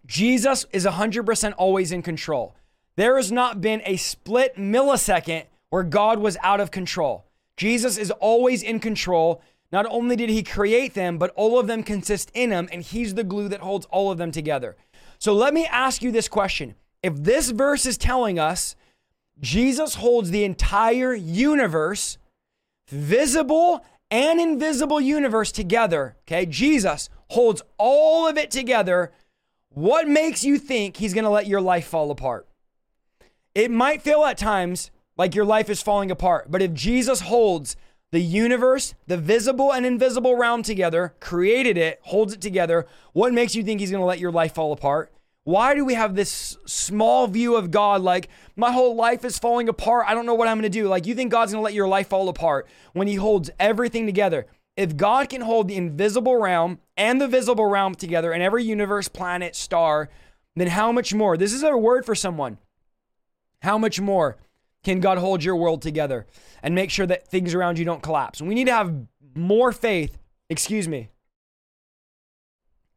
Speaker 2: Jesus is 100% always in control. There has not been a split millisecond where God was out of control. Jesus is always in control. Not only did he create them, but all of them consist in him, and he's the glue that holds all of them together. So let me ask you this question. If this verse is telling us Jesus holds the entire universe, visible and invisible universe together, okay? Jesus holds all of it together. What makes you think he's to let your life fall apart? It might feel at times like your life is falling apart, but if Jesus holds the universe, the visible and invisible realm together, created it, holds it together. What makes you think he's going to let your life fall apart? Why do we have this small view of God like my whole life is falling apart? I don't know what I'm going to do. Like you think God's going to let your life fall apart when he holds everything together. If God can hold the invisible realm and the visible realm together and every universe, planet, star, then how much more? This is a word for someone. How much more can God hold your world together and make sure that things around you don't collapse? We need to have more faith, excuse me,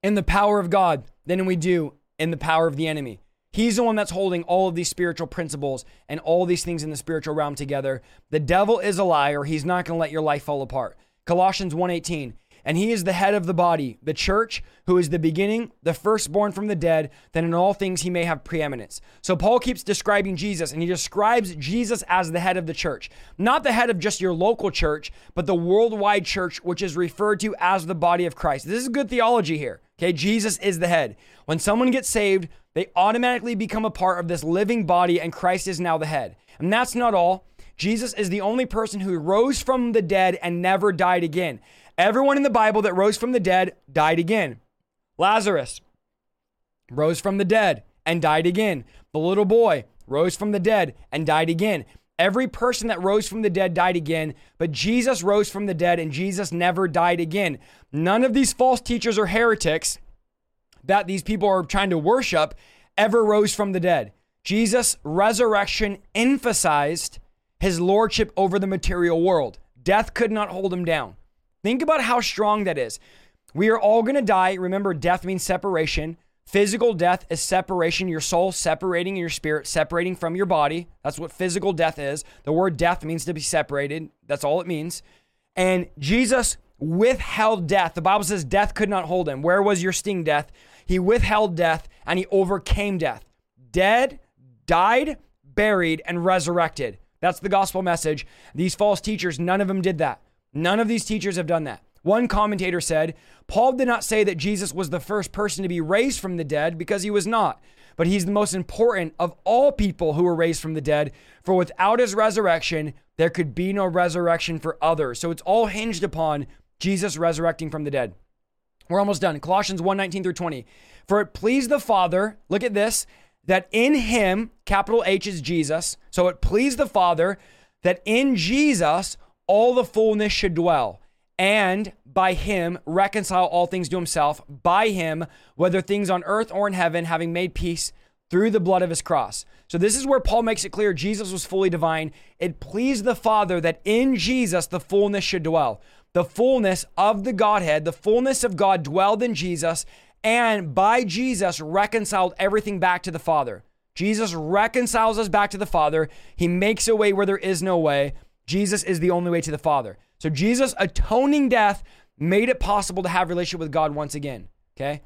Speaker 2: in the power of God than we do in the power of the enemy. He's the one that's holding all of these spiritual principles and all these things in the spiritual realm together. The devil is a liar. He's not going to let your life fall apart. Colossians 1:18 and he is the head of the body, the church, who is the beginning, the firstborn from the dead, that in all things he may have preeminence. So Paul keeps describing Jesus, and he describes Jesus as the head of the church. Not the head of just your local church, but the worldwide church, which is referred to as the body of Christ. This is good theology here. Okay, Jesus is the head. When someone gets saved, they automatically become a part of this living body, and Christ is now the head. And that's not all. Jesus is the only person who rose from the dead and never died again. Everyone in the Bible that rose from the dead died again. Lazarus rose from the dead and died again. The little boy rose from the dead and died again. Every person that rose from the dead died again, but Jesus rose from the dead and Jesus never died again. None of these false teachers or heretics that these people are trying to worship ever rose from the dead. Jesus' resurrection emphasized his lordship over the material world. Death could not hold him down. Think about how strong that is. We are all going to die. Remember, death means separation. Physical death is separation, your soul separating your spirit, separating from your body. That's what physical death is. The word death means to be separated. That's all it means. And Jesus withheld death. The Bible says death could not hold him. Where was your sting, death? He withheld death and he overcame death. Dead, died, buried, and resurrected. That's the gospel message. These false teachers, none of them did that. None of these teachers have done that. One commentator said, Paul did not say that Jesus was the first person to be raised from the dead because he was not, but he's the most important of all people who were raised from the dead. For without his resurrection, there could be no resurrection for others. So it's all hinged upon Jesus resurrecting from the dead. We're almost done. Colossians 1 19 through 20. For it pleased the Father, look at this, that in him, capital H is Jesus. So it pleased the Father that in Jesus, all the fullness should dwell, and by him reconcile all things to himself, by him, whether things on earth or in heaven, having made peace through the blood of his cross. So, this is where Paul makes it clear Jesus was fully divine. It pleased the Father that in Jesus the fullness should dwell. The fullness of the Godhead, the fullness of God dwelled in Jesus, and by Jesus reconciled everything back to the Father. Jesus reconciles us back to the Father. He makes a way where there is no way. Jesus is the only way to the Father. So Jesus' atoning death made it possible to have relationship with God once again. Okay?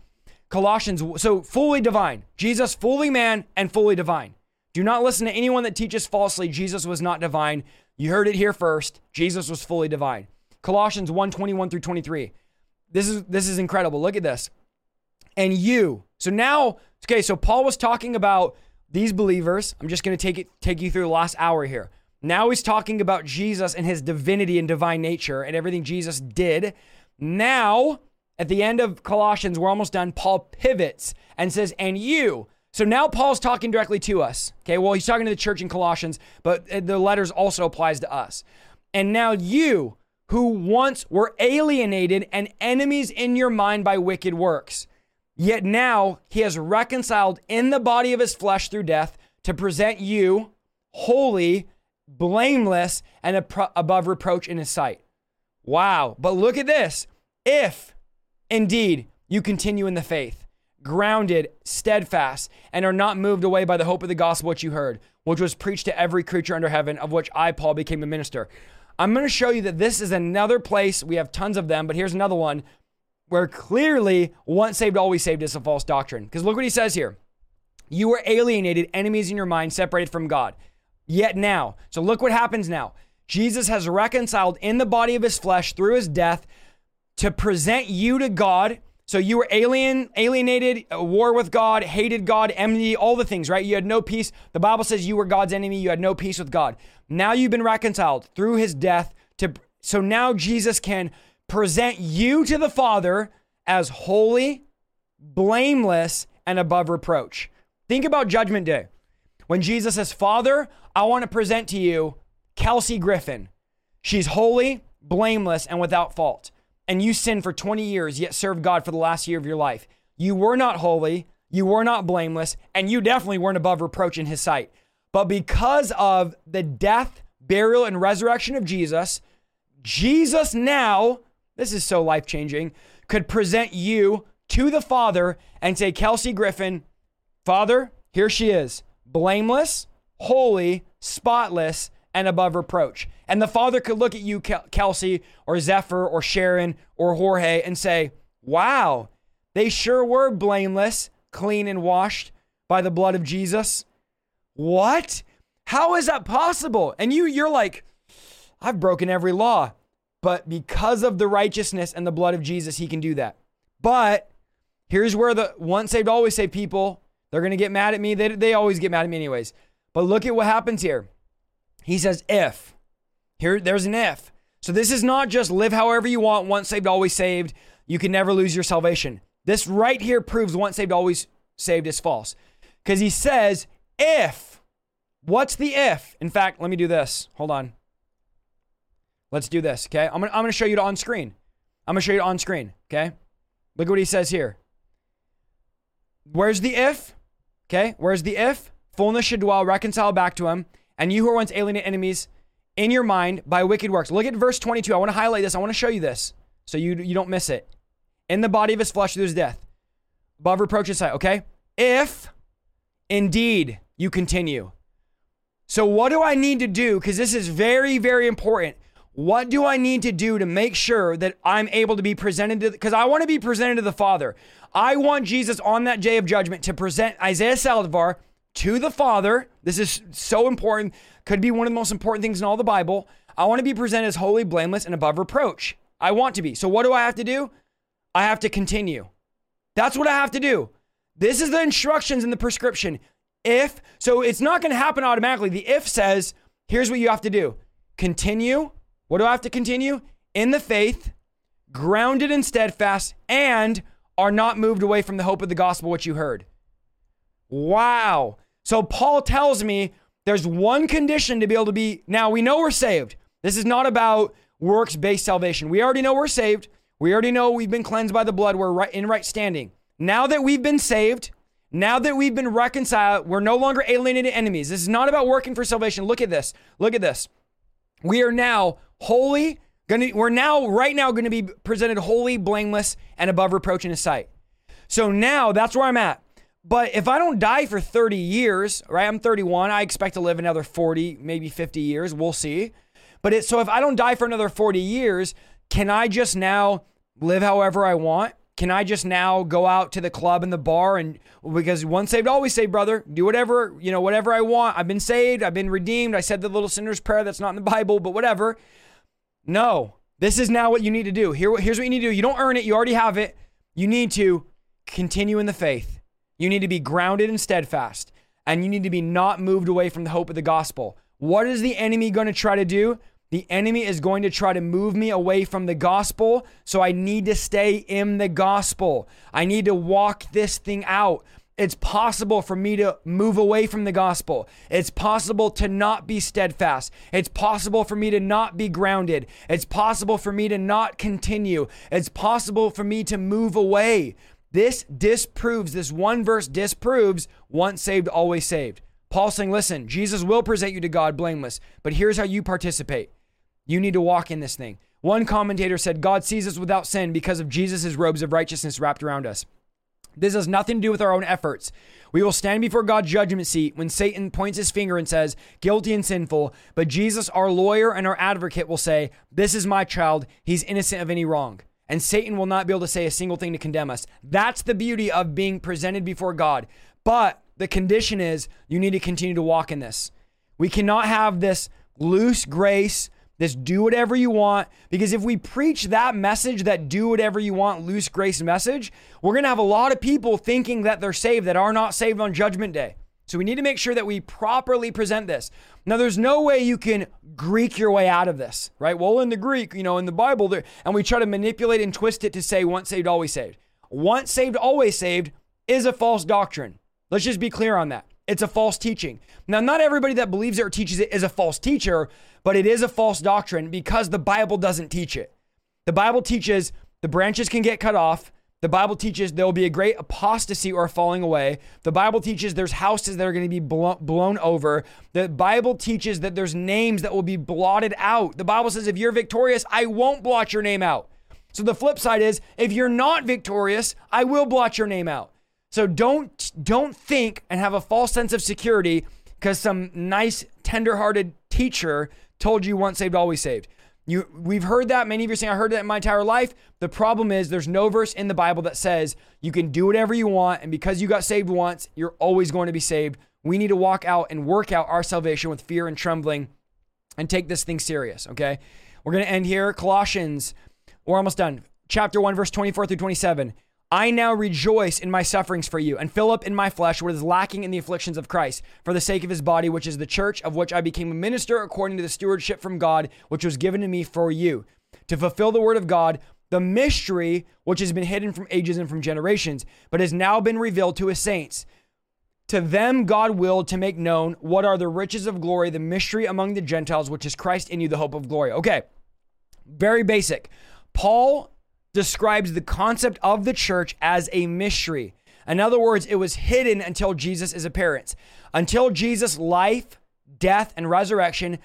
Speaker 2: Colossians, so fully divine. Jesus, fully man and fully divine. Do not listen to anyone that teaches falsely Jesus was not divine. You heard it here first. Jesus was fully divine. Colossians 1 21 through 23. This is this is incredible. Look at this. And you, So now, okay, so Paul was talking about these believers. I'm just going to take it take you through the last hour here. Now he's talking about Jesus and his divinity and divine nature and everything Jesus did. Now, at the end of Colossians, we're almost done. Paul pivots and says, "And you." So now Paul's talking directly to us. Okay, well, he's talking to the church in Colossians, but uh, the letters also applies to us. And now you, who once were alienated and enemies in your mind by wicked works, yet now he has reconciled in the body of his flesh through death to present you holy, blameless, and above reproach in his sight. Wow. But look at this. If indeed you continue in the faith, grounded, steadfast, and are not moved away by the hope of the gospel which you heard, which was preached to every creature under heaven, of which I, Paul, became a minister. I'm going to show you that this is another place. We have tons of them, but here's another one where clearly once saved, always saved is a false doctrine. Because look what he says here. You were alienated, enemies in your mind, separated from God. Yet now, so look what happens now. Jesus has reconciled in the body of his flesh through his death to present you to God so you were alien, alienated, war with God, hated God, enmity, all the things, right? You had no peace. The Bible says you were God's enemy. You had no peace with God. Now you've been reconciled through his death to so now Jesus can present you to the Father as holy, blameless, and above reproach. Think about judgment day. When Jesus says, Father, I want to present to you Kelsey Griffin. She's holy, blameless, and without fault and you sinned for 20 years, yet served God for the last year of your life. You were not holy, you were not blameless, and you definitely weren't above reproach in his sight. But because of the death, burial, and resurrection of Jesus, Jesus now, this is so life changing, could present you to the Father and say, Kelsey Griffin, Father, here she is, blameless, holy, spotless, and above reproach. And the father could look at you, Kelsey, or Zephyr, or Sharon, or Jorge, and say, Wow, they sure were blameless, clean, and washed by the blood of Jesus. What? How is that possible? And you, you're like, I've broken every law. But because of the righteousness and the blood of Jesus, he can do that. But here's where the once saved, always saved people, they're going to get mad at me. They, they always get mad at me, anyways. But look at what happens here. He says, if. Here, there's an if. So this is not just live however you want, once saved, always saved. You can never lose your salvation. This right here proves once saved, always saved is false. Because he says, if. What's the if? In fact, let me do this. Hold on. Let's do this, okay? I'm gonna, I'm gonna show you it on screen. I'm gonna show you it on screen, okay? Look at what he says here. Where's the if? Okay, where's the if? Fullness should dwell, reconcile back to him and you who are once alienated enemies in your mind by wicked works. Look at verse 22. I want to highlight this. I want to show you this so you, you don't miss it. In the body of his flesh through his death. Above reproach his sight, okay? If indeed you continue. So, what do I need to do? Because this is very, very important. What do I need to do to make sure that I'm able to be presented to? Because I want to be presented to the Father. I want Jesus on that day of judgment to present Isaiah Saldivar to the Father. This is so important. Could be one of the most important things in all the Bible. I want to be presented as holy, blameless, and above reproach. I want to be. So, what do I have to do? I have to continue. That's what I have to do. This is the instructions in the prescription. If, so it's not going to happen automatically. The if says, here's what you have to do continue. What do I have to continue? In the faith, grounded and steadfast, and are not moved away from the hope of the gospel which you heard. Wow. So Paul tells me there's one condition to be able to be. Now we know we're saved. This is not about works based salvation. We already know we're saved. We already know we've been cleansed by the blood. We're right in right standing. Now that we've been saved, now that we've been reconciled, we're no longer alienated enemies. This is not about working for salvation. Look at this. Look at this. We are now holy. Gonna, we're now, right now, going to be presented holy, blameless, and above reproach in His sight. So now that's where I'm at. But if I don't die for 30 years, right? I'm 31. I expect to live another 40, maybe 50 years. We'll see. But it, so if I don't die for another 40 years, can I just now live however I want? Can I just now go out to the club and the bar and because once saved, always saved, brother. Do whatever, you know, whatever I want. I've been saved, I've been redeemed. I said the little sinner's prayer that's not in the Bible, but whatever. No. This is now what you need to do. Here, here's what you need to do. You don't earn it, you already have it. You need to continue in the faith You need to be grounded and steadfast, and you need to be not moved away from the hope of the gospel. What is the enemy going to try to do? The enemy is going to try to move me away from the gospel. So I need to stay in the gospel. I need to walk this thing out. It's possible for me to move away from the gospel. It's possible to not be steadfast. It's possible for me to not be grounded. It's possible for me to not continue. It's possible for me to move away. This disproves, this one verse disproves once saved, always saved. Paul saying, listen, Jesus will present you to God blameless, but here's how you participate. You need to walk in this thing. One commentator said, God sees us without sin because of Jesus' robes of righteousness wrapped around us. This has nothing to do with our own efforts. We will stand before God's judgment seat when Satan points his finger and says, guilty and sinful. But Jesus, our lawyer and our advocate, will say, This is my child. He's innocent of any wrong. And Satan will not be able to say a single thing to condemn us. That's the beauty of being presented before God. But the condition is you need to continue to walk in this. We cannot have this loose grace this do whatever you want. Because if we preach that message, that do whatever you want, loose grace message, we're going to have a lot of people thinking that they're saved that are not saved on Judgment Day. So we need to make sure that we properly present this. Now, there's no way you can Greek your way out of this, right? Well, in the Greek, you know, in the Bible, there, and we try to manipulate and twist it to say once saved, always saved. Once saved, always saved is a false doctrine. Let's just be clear on that. It's a false teaching. Now, not everybody that believes it or teaches it is a false teacher, but it is a false doctrine because the Bible doesn't teach it. The Bible teaches the branches can get cut off. The Bible teaches there will be a great apostasy or falling away. The Bible teaches there's houses that are going to be blown over. The Bible teaches that there's names that will be blotted out. The Bible says if you're victorious, I won't blot your name out. So the flip side is if you're not victorious, I will blot your name out. So don't don't think and have a false sense of security because some nice tender-hearted teacher told you once saved always saved. You we've heard that many of you are saying I heard that in my entire life. The problem is there's no verse in the Bible that says you can do whatever you want and because you got saved once, you're always going to be saved. We need to walk out and work out our salvation with fear and trembling and take this thing serious, okay? We're going to end here Colossians. We're almost done. Chapter 1 verse 24 through 27. I now rejoice in my sufferings for you, and fill up in my flesh what is lacking in the afflictions of Christ, for the sake of his body, which is the church, of which I became a minister according to the stewardship from God, which was given to me for you, to fulfill the word of God, the mystery which has been hidden from ages and from generations, but has now been revealed to his saints. To them God willed to make known what are the riches of glory, the mystery among the Gentiles, which is Christ in you, the hope of glory. Okay, very basic. Paul describes the concept of the church as a mystery. In other words, it was hidden until Jesus' appearance. Until Jesus' life, death, and resurrection,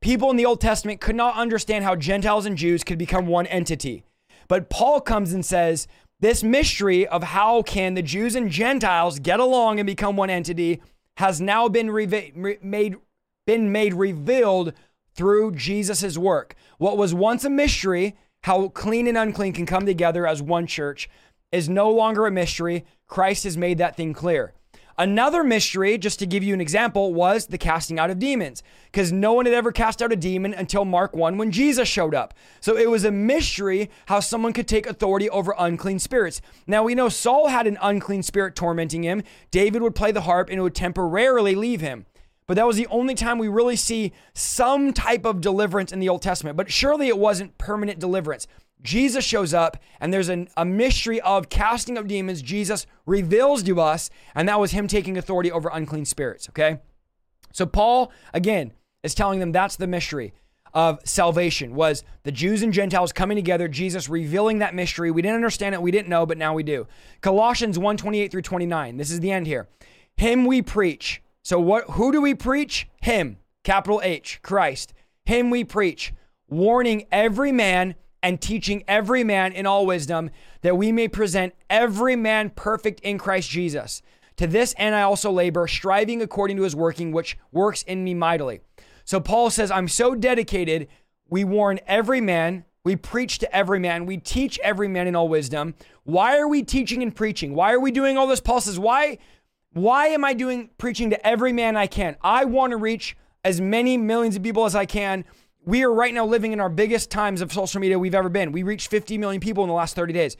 Speaker 2: people in the Old Testament could not understand how Gentiles and Jews could become one entity. But Paul comes and says, this mystery of how can the Jews and Gentiles get along and become one entity has now been re- made been made revealed through Jesus' work. What was once a mystery how clean and unclean can come together as one church is no longer a mystery. Christ has made that thing clear. Another mystery, just to give you an example, was the casting out of demons, because no one had ever cast out a demon until Mark 1 when Jesus showed up. So it was a mystery how someone could take authority over unclean spirits. Now we know Saul had an unclean spirit tormenting him. David would play the harp and it would temporarily leave him. But that was the only time we really see some type of deliverance in the Old Testament. But surely it wasn't permanent deliverance. Jesus shows up and there's an, a mystery of casting of demons. Jesus reveals to us, and that was him taking authority over unclean spirits. Okay. So Paul, again, is telling them that's the mystery of salvation was the Jews and Gentiles coming together, Jesus revealing that mystery. We didn't understand it, we didn't know, but now we do. Colossians 1 28 through 29. This is the end here. Him we preach so what who do we preach? Him, capital H, Christ. Him we preach, warning every man and teaching every man in all wisdom that we may present every man perfect in Christ Jesus. To this end I also labor, striving according to his working which works in me mightily. So Paul says, I'm so dedicated, we warn every man, we preach to every man, we teach every man in all wisdom. Why are we teaching and preaching? Why are we doing all this? Paul says, Why why am I doing preaching to every man I can? I want to reach as many millions of people as I can. We are right now living in our biggest times of social media we've ever been. We reached 50 million people in the last 30 days.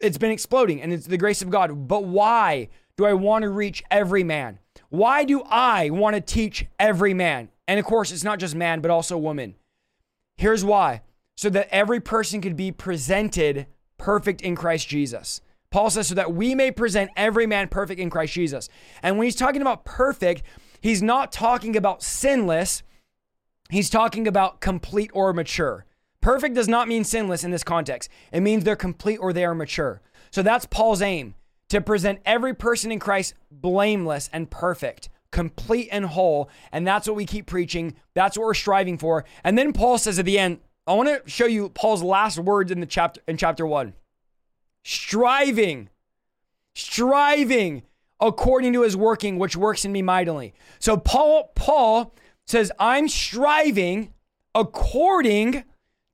Speaker 2: It's been exploding and it's the grace of God. But why do I want to reach every man? Why do I want to teach every man? And of course, it's not just man, but also woman. Here's why so that every person could be presented perfect in Christ Jesus. Paul says, so that we may present every man perfect in Christ Jesus. And when he's talking about perfect, he's not talking about sinless, he's talking about complete or mature. Perfect does not mean sinless in this context, it means they're complete or they are mature. So that's Paul's aim to present every person in Christ blameless and perfect, complete and whole. And that's what we keep preaching. That's what we're striving for. And then Paul says at the end, I want to show you Paul's last words in the chapter in chapter 1 striving, striving according to his working, which works in me mightily. So Paul, Paul says, I'm striving according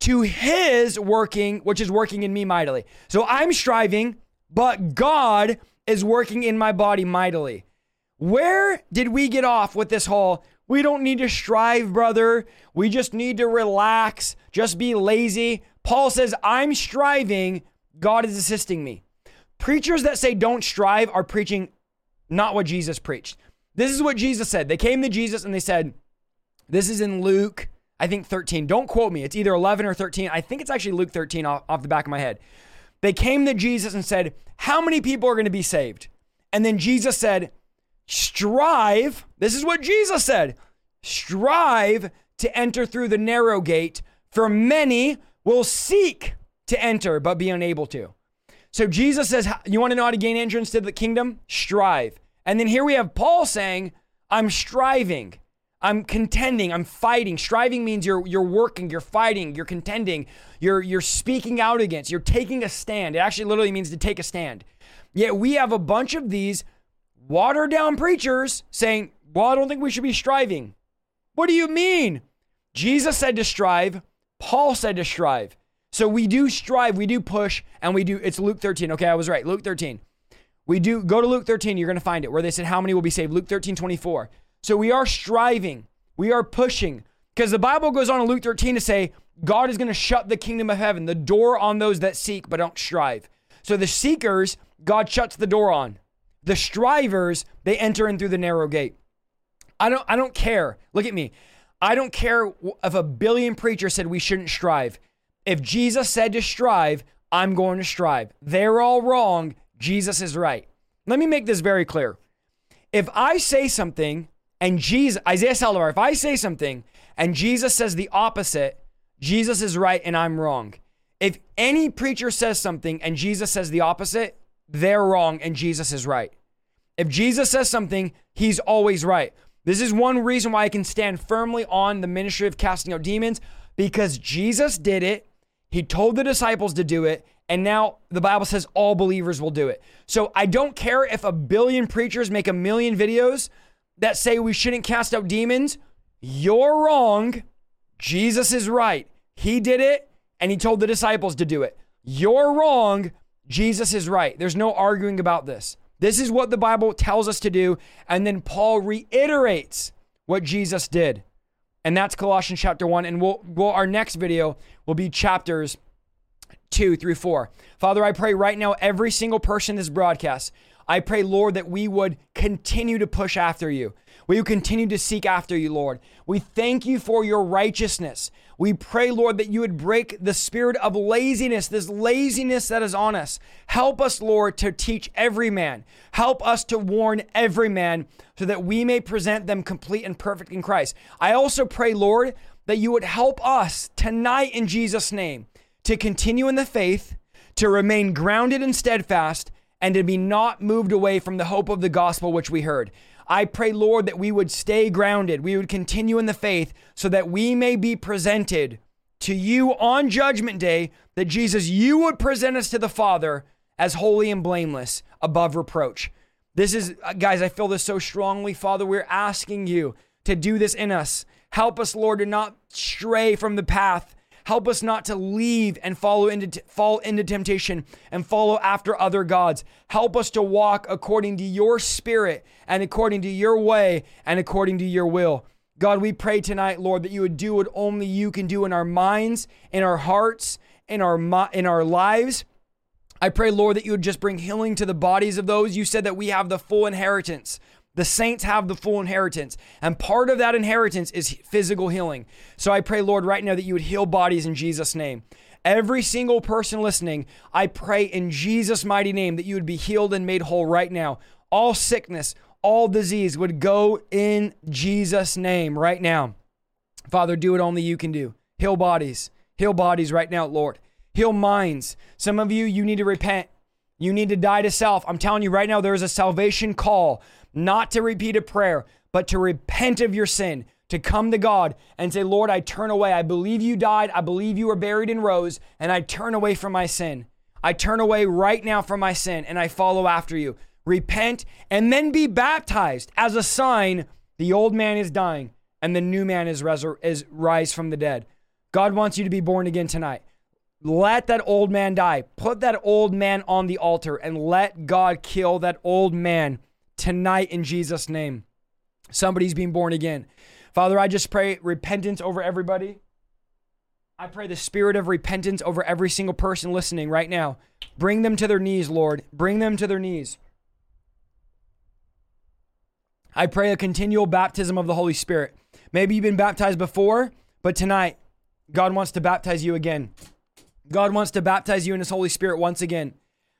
Speaker 2: to his working, which is working in me mightily. So I'm striving, but God is working in my body mightily. Where did we get off with this whole we don't need to strive, brother. We just need to relax, just be lazy. Paul says, I'm striving God is assisting me. Preachers that say don't strive are preaching not what Jesus preached. This is what Jesus said. They came to Jesus and they said, This is in Luke, I think 13. Don't quote me. It's either 11 or 13. I think it's actually Luke 13 off, off the back of my head. They came to Jesus and said, How many people are going to be saved? And then Jesus said, Strive. This is what Jesus said strive to enter through the narrow gate, for many will seek to enter, but be unable to. So Jesus says, You want to know how to gain entrance to the kingdom? Strive. And then here we have Paul saying, I'm striving. I'm contending. I'm fighting. Striving means you're you're working, you're fighting, you're contending, you're you're speaking out against, you're taking a stand. It actually literally means to take a stand. Yet we have a bunch of these watered down preachers saying, Well, I don't think we should be striving. What do you mean? Jesus said to strive, Paul said to strive. So we do strive, we do push, and we do, it's Luke 13. Okay, I was right. Luke 13. We do, go to Luke 13, you're going to find it, where they said, How many will be saved? Luke 13, 24. So we are striving, we are pushing, because the Bible goes on in Luke 13 to say, God is going to shut the kingdom of heaven, the door on those that seek but don't strive. So the seekers, God shuts the door on. The strivers, they enter in through the narrow gate. I don't I don't care. Look at me. I don't care if a billion preachers said we shouldn't strive. If Jesus said to strive, I'm going to strive. They're all wrong. Jesus is right. Let me make this very clear. If I say something and Jesus, Isaiah Saldivar, if I say something and Jesus says the opposite, Jesus is right and I'm wrong. If any preacher says something and Jesus says the opposite, they're wrong and Jesus is right. If Jesus says something, he's always right. This is one reason why I can stand firmly on the ministry of casting out demons because Jesus did it he told the disciples to do it, and now the Bible says all believers will do it. So I don't care if a billion preachers make a million videos that say we shouldn't cast out demons. You're wrong. Jesus is right. He did it, and he told the disciples to do it. You're wrong. Jesus is right. There's no arguing about this. This is what the Bible tells us to do. And then Paul reiterates what Jesus did. And that's Colossians chapter 1. And we'll, we'll our next video will be chapters 2 through 4. Father, I pray right now, every single person in this broadcast, I pray, Lord, that we would continue to push after you. We would continue to seek after you, Lord. We thank you for your righteousness. We pray, Lord, that you would break the spirit of laziness, this laziness that is on us. Help us, Lord, to teach every man. Help us to warn every man so that we may present them complete and perfect in Christ. I also pray, Lord, that you would help us tonight in Jesus' name to continue in the faith, to remain grounded and steadfast, and to be not moved away from the hope of the gospel which we heard. I pray, Lord, that we would stay grounded, we would continue in the faith so that we may be presented to you on judgment day, that Jesus, you would present us to the Father as holy and blameless, above reproach. This is, uh, guys, I feel this so strongly. Father, we're asking you to do this in us. Help us, Lord, to not stray from the path Help us not to leave and follow into fall into temptation and follow after other gods. Help us to walk according to your spirit and according to your way and according to your will. God, we pray tonight, Lord, that you would do what only you can do in our minds, in our hearts, in our in our lives. I pray, Lord, that you would just bring healing to the bodies of those. You said that we have the full inheritance. The saints have the full inheritance. And part of that inheritance is physical healing. So I pray, Lord, right now that you would heal bodies in Jesus' name. Every single person listening, I pray in Jesus' mighty name that you would be healed and made whole right now. All sickness, all disease would go in Jesus' name right now. Father, do what only you can do. Heal bodies. Heal bodies right now, Lord. Heal minds. Some of you, you need to repent. You need to die to self. I'm telling you right now, there is a salvation call, not to repeat a prayer, but to repent of your sin, to come to God and say, Lord, I turn away. I believe you died. I believe you were buried and rose, and I turn away from my sin. I turn away right now from my sin and I follow after you. Repent and then be baptized as a sign the old man is dying and the new man is, resur- is rise from the dead. God wants you to be born again tonight. Let that old man die. Put that old man on the altar and let God kill that old man tonight in Jesus' name. Somebody's being born again. Father, I just pray repentance over everybody. I pray the spirit of repentance over every single person listening right now. Bring them to their knees, Lord. Bring them to their knees. I pray a continual baptism of the Holy Spirit. Maybe you've been baptized before, but tonight, God wants to baptize you again. God wants to baptize you in His Holy Spirit once again.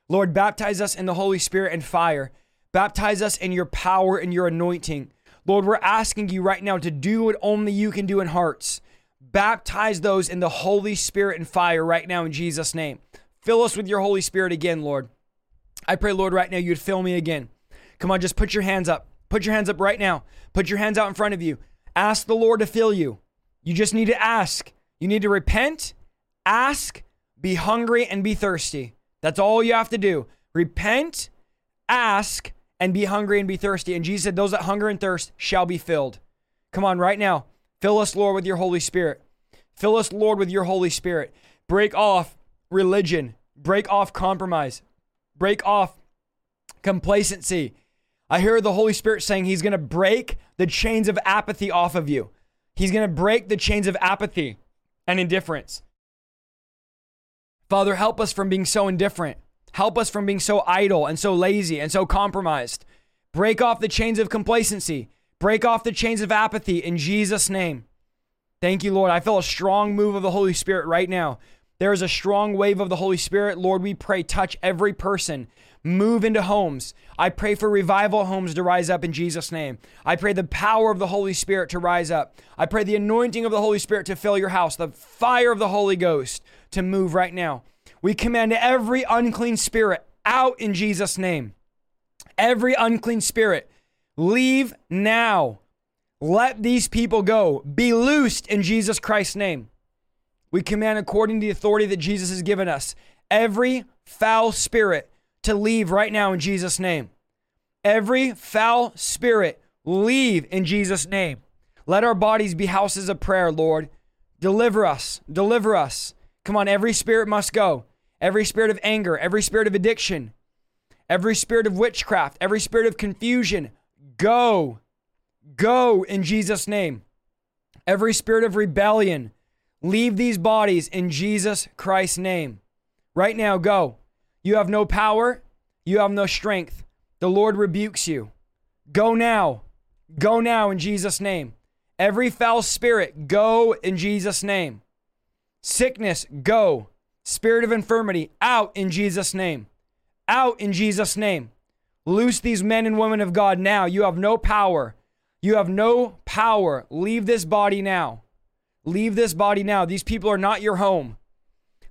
Speaker 2: Lord, baptize us in the Holy Spirit and fire. Baptize us in your power and your anointing. Lord, we're asking you right now to do what only you can do in hearts. Baptize those in the Holy Spirit and fire right now in Jesus' name. Fill us with your Holy Spirit again, Lord. I pray, Lord, right now you'd fill me again. Come on, just put your hands up. Put your hands up right now. Put your hands out in front of you. Ask the Lord to fill you. You just need to ask. You need to repent, ask, be hungry, and be thirsty. That's all you have to do. Repent, ask, and be hungry and be thirsty. And Jesus said, Those that hunger and thirst shall be filled. Come on, right now. Fill us, Lord, with your Holy Spirit. Fill us, Lord, with your Holy Spirit. Break off religion. Break off compromise. Break off complacency. I hear the Holy Spirit saying He's going to break the chains of apathy off of you. He's going to break the chains of apathy and indifference. Father, help us from being so indifferent. Help us from being so idle and so lazy and so compromised. Break off the chains of complacency. Break off the chains of apathy in Jesus' name. Thank you, Lord. I feel a strong move of the Holy Spirit right now. There is a strong wave of the Holy Spirit. Lord, we pray, touch every person move into homes. I pray for revival homes to rise up in Jesus' name. I pray the power of the Holy Spirit to rise up. I pray the anointing of the Holy Spirit to fill your house, the fire of the Holy Ghost to move right now. We command every unclean spirit out in Jesus' name. Every unclean spirit, leave now. Let these people go. Be loosed in Jesus Christ's name. We command according to the authority that Jesus has given us. Every foul spirit to leave right now in Jesus' name. Every foul spirit, leave in Jesus' name. Let our bodies be houses of prayer, Lord. Deliver us. Deliver us. Come on, every spirit must go. Every spirit of anger, every spirit of addiction, every spirit of witchcraft, every spirit of confusion, go. Go in Jesus' name. Every spirit of rebellion, leave these bodies in Jesus Christ's name. Right now, go. You have no power. You have no strength. The Lord rebukes you. Go now. Go now in Jesus' name. Every foul spirit, go in Jesus' name. Sickness, go. Spirit of infirmity, out in Jesus' name. Out in Jesus' name. Loose these men and women of God now. You have no power. You have no power. Leave this body now. Leave this body now. These people are not your home.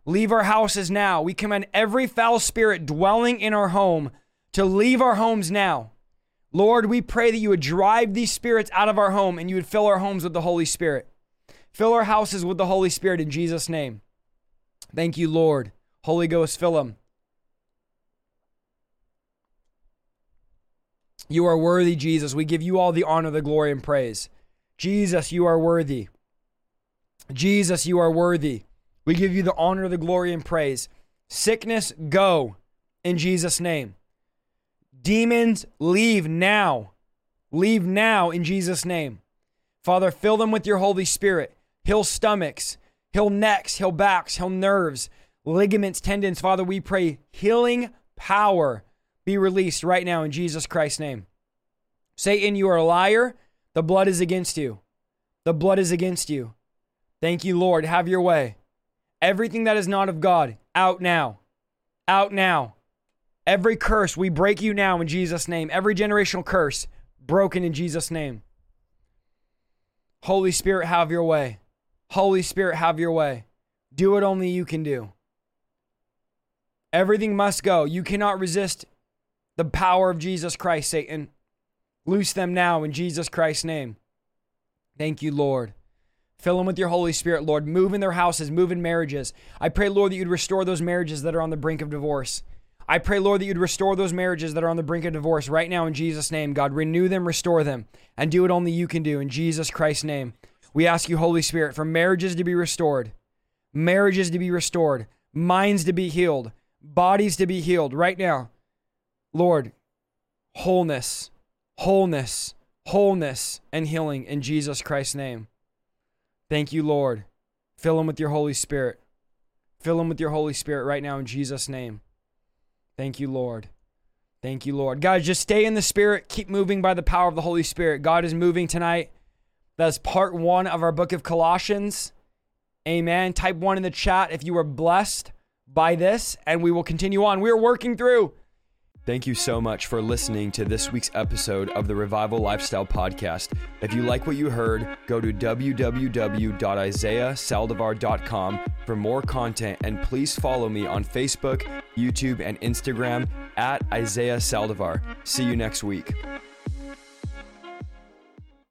Speaker 2: Leave our houses now. We command every foul spirit dwelling in our home to leave our homes now. Lord, we pray that you would drive these spirits out of our home and you would fill our homes with the Holy Spirit. Fill our houses with the Holy Spirit in Jesus' name. Thank you, Lord. Holy Ghost, fill them. You are worthy, Jesus. We give you all the honor, the glory, and praise. Jesus, you are worthy. Jesus, you are worthy. We give you the honor, the glory, and praise. Sickness, go in Jesus' name. Demons, leave now. Leave now in Jesus' name. Father, fill them with your Holy Spirit. Heal stomachs, heal necks, heal backs, heal nerves. ligaments, tendons. Father, we pray healing power be released right now in Jesus Christ's name. Satan, you are a liar. The blood is against you. The blood is against you. Thank you, Lord. Have your way. Everything that is not of God, out now. Out now. Every curse, we break you now in Jesus' name. Every generational curse, broken in Jesus' name. Holy Spirit, have your way. Holy Spirit, have your way. Do what only you can do. Everything must go. You cannot resist the power of Jesus Christ, Satan. Loose them now in Jesus Christ's name. Thank you, Lord. Fill them with your Holy Spirit, Lord. Move in their houses, move in marriages. I pray, Lord, that you'd restore those marriages that are on the brink of divorce. I pray, Lord, that you'd restore those marriages that are on the brink of divorce right now in Jesus' name. God, renew them, restore them, and do what only you can do in Jesus Christ's name. We ask you, Holy Spirit, for marriages to be restored, marriages to be restored, minds to be healed, bodies to be healed right now. Lord, wholeness, wholeness, wholeness, and healing in Jesus Christ's name. Thank you, Lord. Fill them with your Holy Spirit. Fill them with your Holy Spirit right now in Jesus' name. Thank you, Lord. Thank you, Lord. Guys, just stay in the Spirit. Keep moving by the power of the Holy Spirit. God is moving tonight. That's part one of our book of Colossians. Amen. Type one in the chat if you were blessed by this, and we will continue on. We're working through
Speaker 1: Thank you so much for listening to this week's episode of the Revival Lifestyle Podcast. If you like what you heard, go to www.isaiahsaldivar.com for more content and please follow me on Facebook, YouTube, and Instagram at Isaiah Saldivar. See you next week.